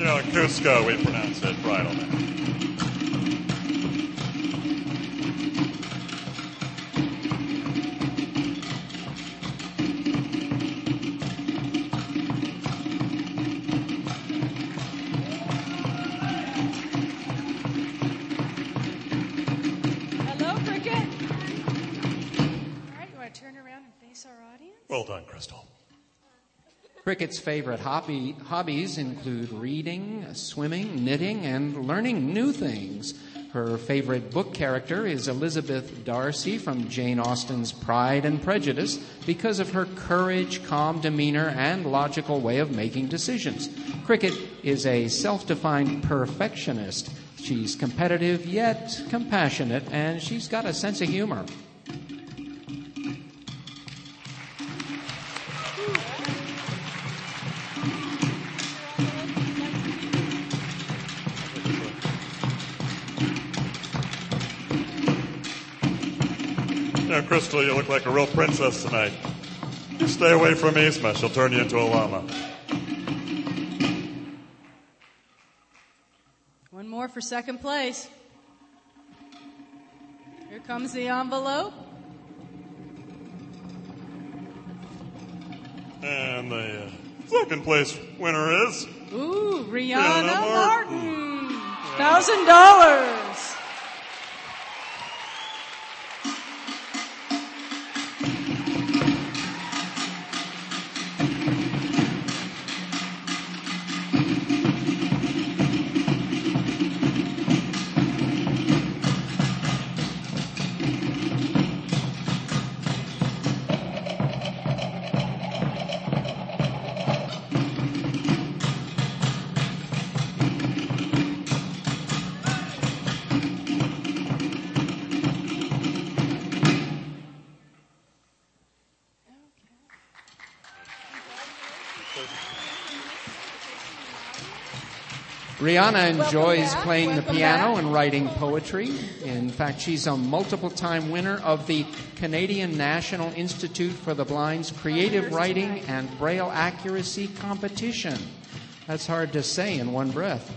Yeah, Kuzco, we pronounce it Bridleman. Cricket's favorite hobby, hobbies include reading, swimming, knitting, and learning new things. Her favorite book character is Elizabeth Darcy from Jane Austen's Pride and Prejudice because of her courage, calm demeanor, and logical way of making decisions. Cricket is a self defined perfectionist. She's competitive yet compassionate, and she's got a sense of humor. Crystal, you look like a real princess tonight. You stay away from Yzma. She'll turn you into a llama. One more for second place. Here comes the envelope. And the uh, second place winner is. Ooh, Rihanna, Rihanna Martin. Martin. $1,000. Rihanna enjoys playing Welcome the piano back. and writing poetry. In fact, she's a multiple time winner of the Canadian National Institute for the Blind's Creative Writing and Braille Accuracy Competition. That's hard to say in one breath.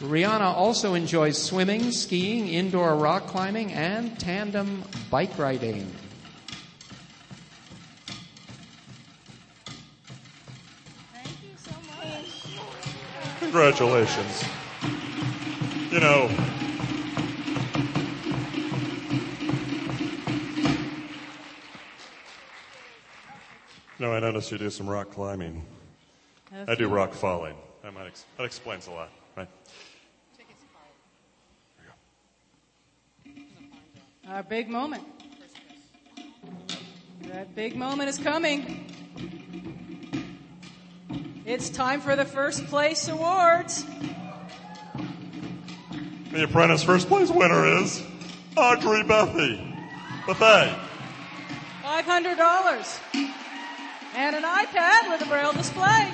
Rihanna also enjoys swimming, skiing, indoor rock climbing, and tandem bike riding. Thank you so much. Congratulations. You know, no, I noticed you do some rock climbing. I do rock falling. That might ex- that explains a lot, right? Our big moment. That big moment is coming. It's time for the first place awards. The apprentice first place winner is Audrey Bethy. Bethay. $500. And an iPad with a braille display.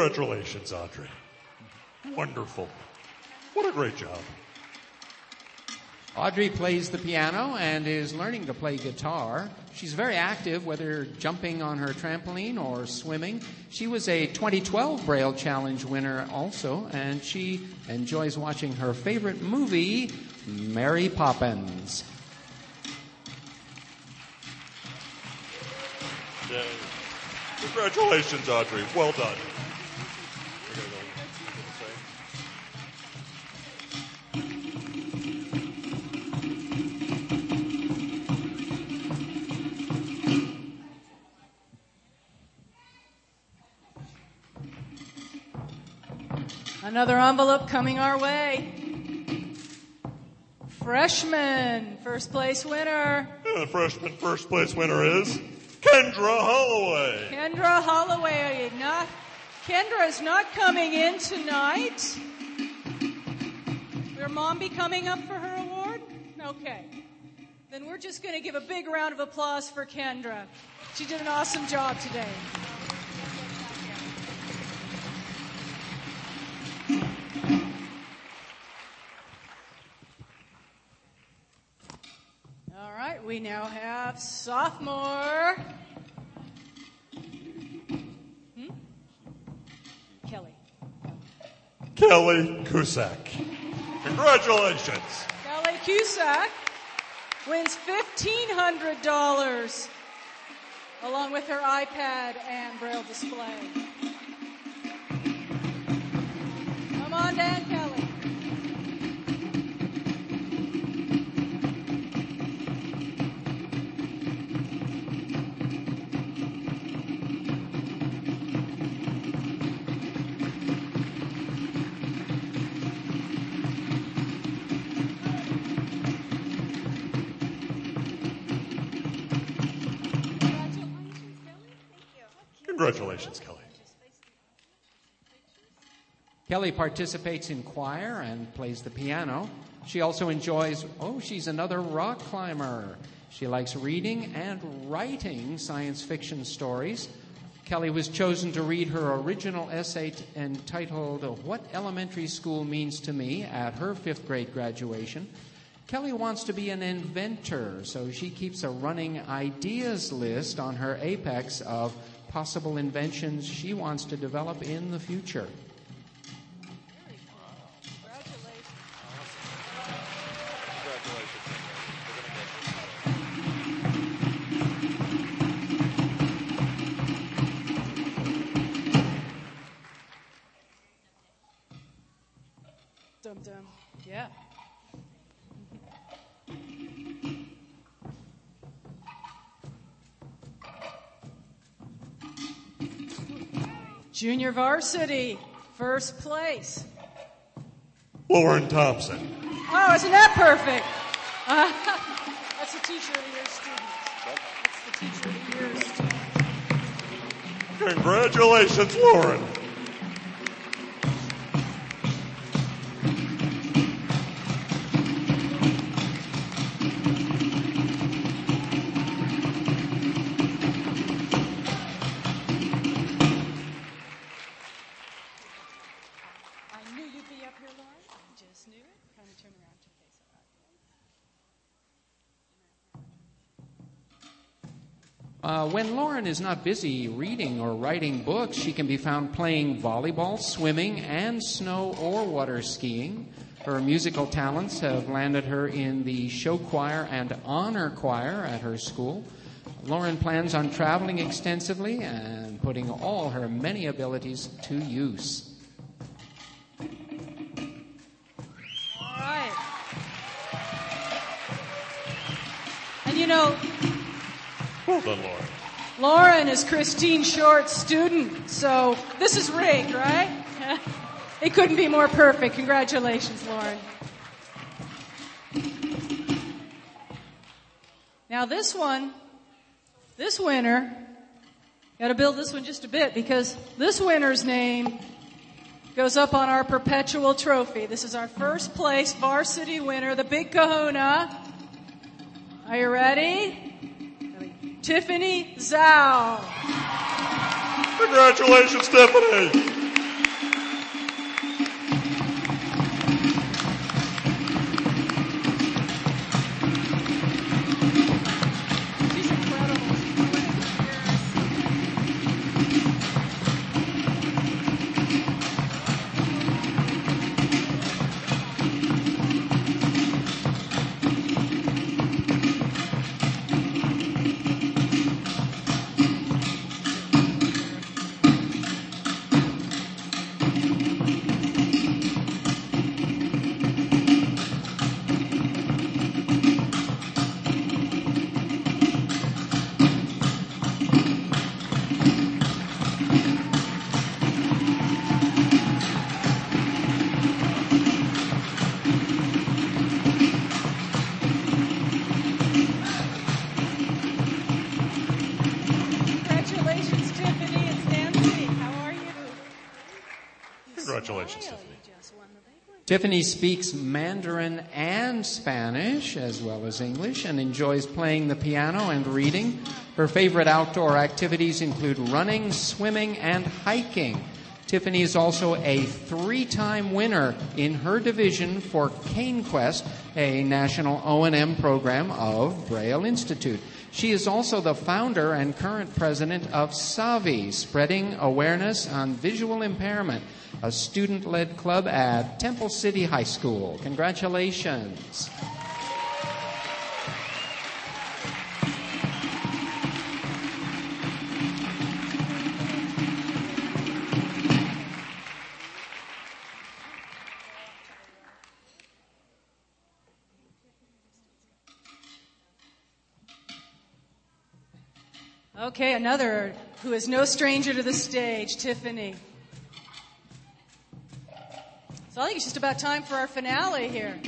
Congratulations, Audrey. Wonderful. What a great job. Audrey plays the piano and is learning to play guitar. She's very active, whether jumping on her trampoline or swimming. She was a 2012 Braille Challenge winner also, and she enjoys watching her favorite movie, Mary Poppins. Yay. Congratulations, Audrey. Well done. Another envelope coming our way. Freshman, first place winner. The freshman first place winner is Kendra Holloway. Kendra Holloway. Not, Kendra is not coming in tonight. Will mom be coming up for her award? Okay. Then we're just going to give a big round of applause for Kendra. She did an awesome job today. Right, we now have sophomore Hmm? Kelly. Kelly Cusack. Congratulations. Kelly Cusack wins $1,500 along with her iPad and braille display. Come on down, Kelly. Congratulations, Kelly. Kelly participates in choir and plays the piano. She also enjoys, oh, she's another rock climber. She likes reading and writing science fiction stories. Kelly was chosen to read her original essay entitled What Elementary School Means to Me at her fifth grade graduation. Kelly wants to be an inventor, so she keeps a running ideas list on her apex of possible inventions she wants to develop in the future. Junior varsity, first place. Lauren Thompson. Oh, isn't that perfect? Uh, that's the teacher of the year student. That's the teacher of the year student. Congratulations, Lauren. When Lauren is not busy reading or writing books, she can be found playing volleyball, swimming, and snow or water skiing. Her musical talents have landed her in the show choir and honor choir at her school. Lauren plans on traveling extensively and putting all her many abilities to use. All right. And you know, Well done, Lauren. Lauren is Christine Short's student, so this is rigged, right? it couldn't be more perfect. Congratulations, Lauren. Now this one, this winner, got to build this one just a bit because this winner's name goes up on our perpetual trophy. This is our first place varsity winner, the Big Kahuna. Are you ready? Tiffany Zhao. Congratulations, Tiffany. Tiffany speaks Mandarin and Spanish, as well as English, and enjoys playing the piano and reading. Her favorite outdoor activities include running, swimming, and hiking. Tiffany is also a three-time winner in her division for Cane Quest, a national O&M program of Braille Institute. She is also the founder and current president of SAVI, spreading awareness on visual impairment, a student-led club at Temple City High School. Congratulations. Okay, another who is no stranger to the stage, Tiffany. So I think it's just about time for our finale here.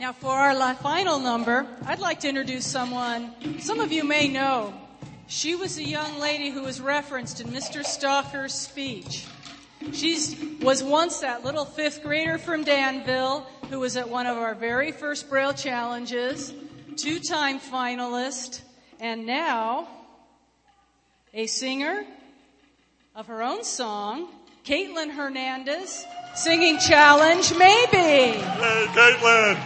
Now, for our final number, I'd like to introduce someone some of you may know. She was a young lady who was referenced in Mr. Stocker's speech. She was once that little fifth grader from Danville who was at one of our very first Braille challenges, two time finalist, and now a singer of her own song, Caitlin Hernandez, singing Challenge Maybe. Hey, Caitlin!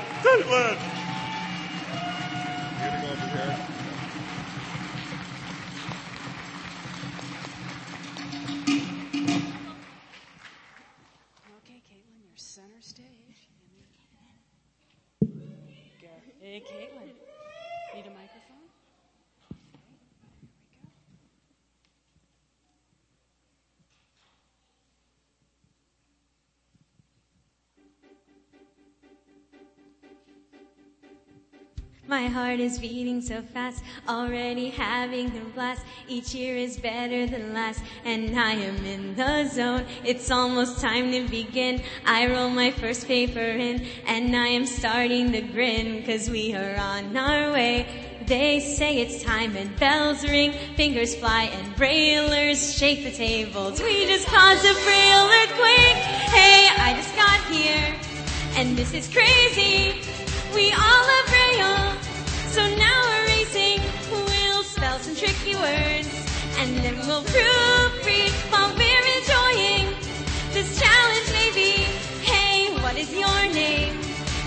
Okay, Caitlin! You gonna My heart is beating so fast, already having a blast. Each year is better than last, and I am in the zone. It's almost time to begin. I roll my first paper in, and I am starting to grin, cause we are on our way. They say it's time and bells ring, fingers fly and braillers shake the tables. We just caused a braille earthquake. Hey, I just got here, and this is crazy. We all love braille, so now we're racing. We'll spell some tricky words, and then we'll proofread while we're enjoying this challenge. Maybe, hey, what is your name?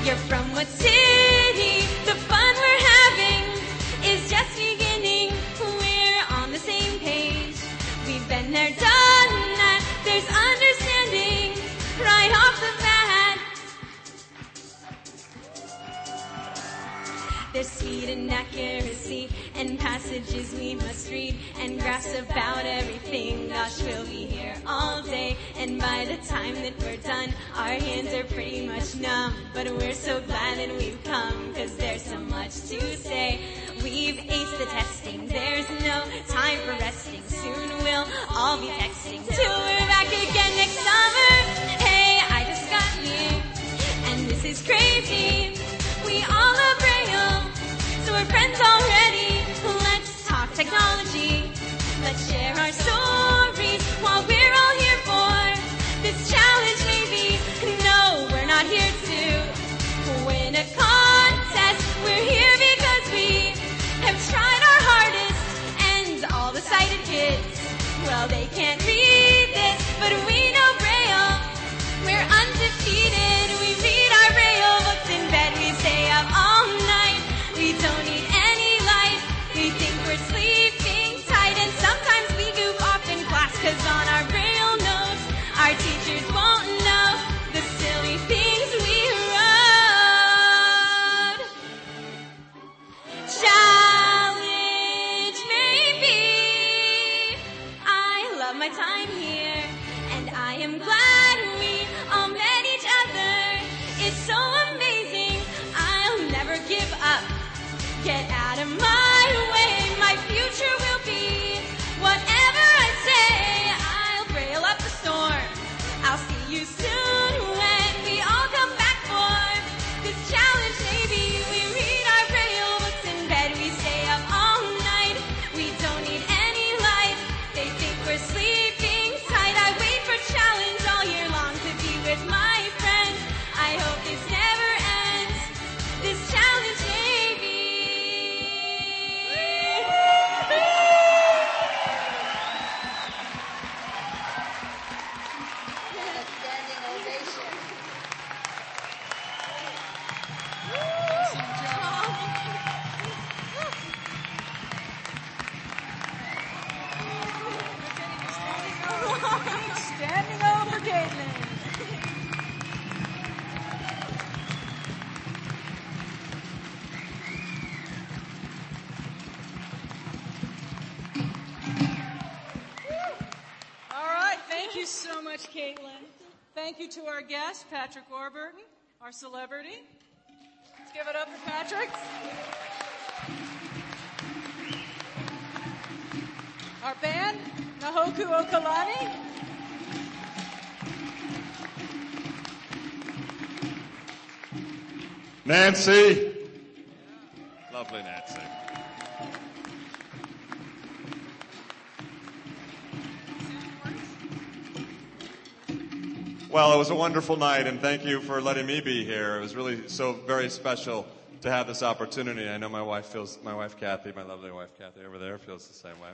You're from what city? The fun we're having is just beginning. We're on the same page. We've been there, done that. There's understanding right off the bat. There's speed and accuracy and passages we must read and graphs about everything. Gosh, we'll be here all day. And by the time that we're done, our hands are pretty much numb. But we're so glad that we've come cause there's so much to say. We've aced the testing. There's no time for resting. Soon we'll all be texting till we're back again next summer. Hey, I just got here and this is crazy. We all Braille, so we're friends already. Let's talk technology. Let's share our stories while we're all here for this challenge. Maybe no, we're not here to win a contest. We're here because we have tried our hardest, and all the sighted kids, well, they can't read this, but we know Braille. We're undefeated. Our celebrity. Let's give it up for Patrick. Our band, Nahoku Okalani. Nancy. Well, it was a wonderful night, and thank you for letting me be here. It was really so very special to have this opportunity. I know my wife feels, my wife Kathy, my lovely wife Kathy over there, feels the same way.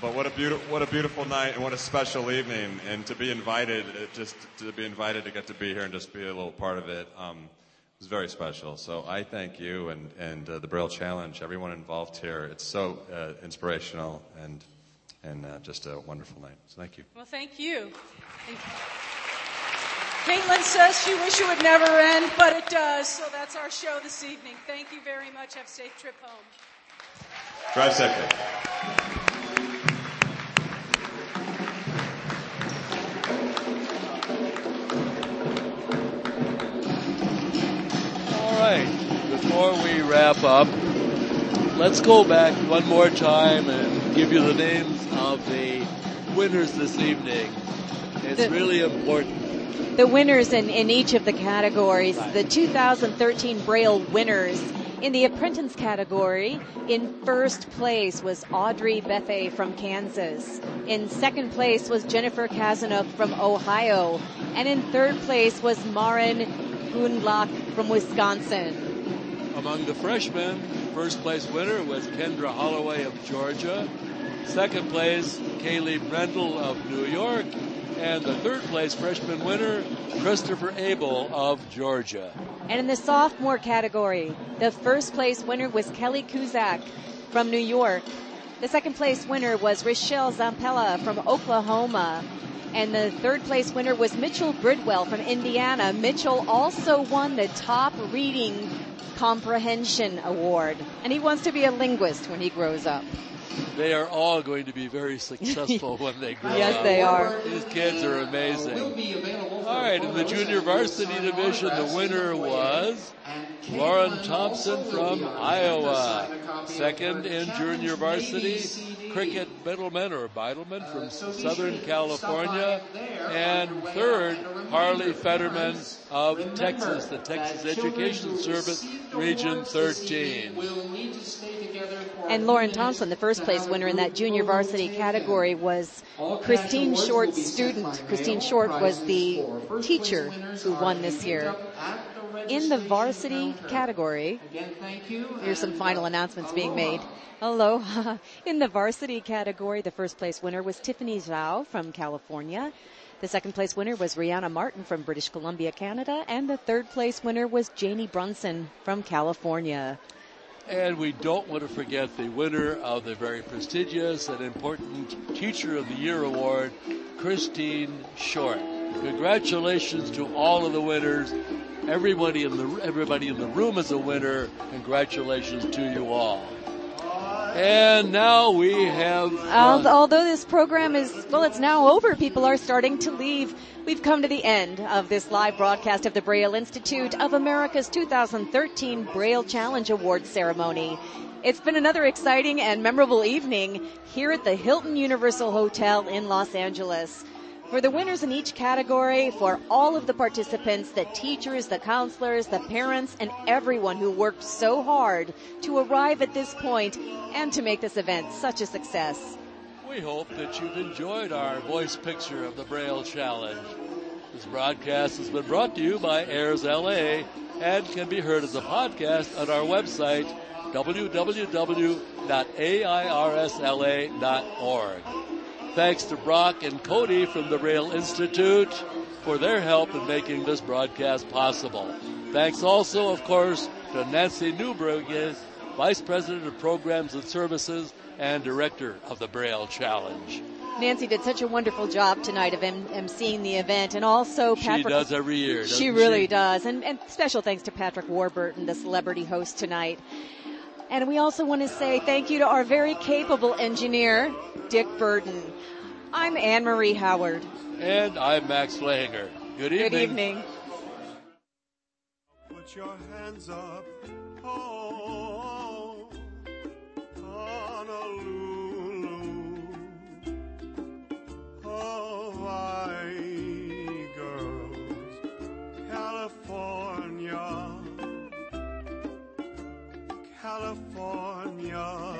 But what a beautiful, what a beautiful night, and what a special evening, and to be invited, just to be invited to get to be here and just be a little part of it. Um, was very special. So I thank you and, and uh, the Braille Challenge, everyone involved here. It's so uh, inspirational and, and uh, just a wonderful night. So thank you. Well, thank you. Thank you. Caitlin says she wish it would never end, but it does. So that's our show this evening. Thank you very much. Have a safe trip home. Drive safely. All right. Before we wrap up, let's go back one more time and give you the names of the winners this evening. It's The- really important. The winners in, in each of the categories, the 2013 Braille winners. In the apprentice category, in first place was Audrey Bethe from Kansas. In second place was Jennifer Kazanuk from Ohio. And in third place was Maren Gundlach from Wisconsin. Among the freshmen, first place winner was Kendra Holloway of Georgia. Second place, Kaylee Brendel of New York. And the third place freshman winner, Christopher Abel of Georgia. And in the sophomore category, the first place winner was Kelly Kuzak from New York. The second place winner was Rochelle Zampella from Oklahoma. And the third place winner was Mitchell Bridwell from Indiana. Mitchell also won the top reading comprehension award. And he wants to be a linguist when he grows up. They are all going to be very successful when they grow Yes, up. Yes, they are. These kids are amazing. All right, in the junior varsity division, the winner was Lauren Thompson from Iowa. Second in junior varsity, Cricket Biddleman or Beidelman from Southern California. And third, Harley Fetterman of Texas, the Texas Education Service, Region 13. And Lauren Thompson, the first place winner in that junior varsity category, was Christine Short's student. Christine Short was the teacher who won this year. In the varsity category, here's some final announcements being made. Hello. In the varsity category, the first place winner was Tiffany Zhao from California. The second place winner was Rihanna Martin from British Columbia, Canada. And the third place winner was Janie Brunson from California. And we don't want to forget the winner of the very prestigious and important Teacher of the Year award, Christine Short. Congratulations to all of the winners. Everybody in the everybody in the room is a winner. Congratulations to you all. And now we have Al- Although this program is, well, it's now over. People are starting to leave. We've come to the end of this live broadcast of the Braille Institute of America's 2013 Braille Challenge Award ceremony. It's been another exciting and memorable evening here at the Hilton Universal Hotel in Los Angeles. For the winners in each category, for all of the participants, the teachers, the counselors, the parents, and everyone who worked so hard to arrive at this point and to make this event such a success. We hope that you've enjoyed our voice picture of the Braille Challenge. This broadcast has been brought to you by Airs LA and can be heard as a podcast on our website, www.airsla.org. Thanks to Brock and Cody from the Braille Institute for their help in making this broadcast possible. Thanks also, of course, to Nancy Newberg, Vice President of Programs and Services and Director of the Braille Challenge. Nancy did such a wonderful job tonight of em- emceeing the event, and also Patrick. She does every year. She really does. And, and special thanks to Patrick Warburton, the celebrity host tonight. And we also want to say thank you to our very capable engineer, Dick Burden. I'm Anne Marie Howard. And I'm Max Langer. Good evening. Good evening. Put your hands up. Oh, Honolulu. Oh, I California.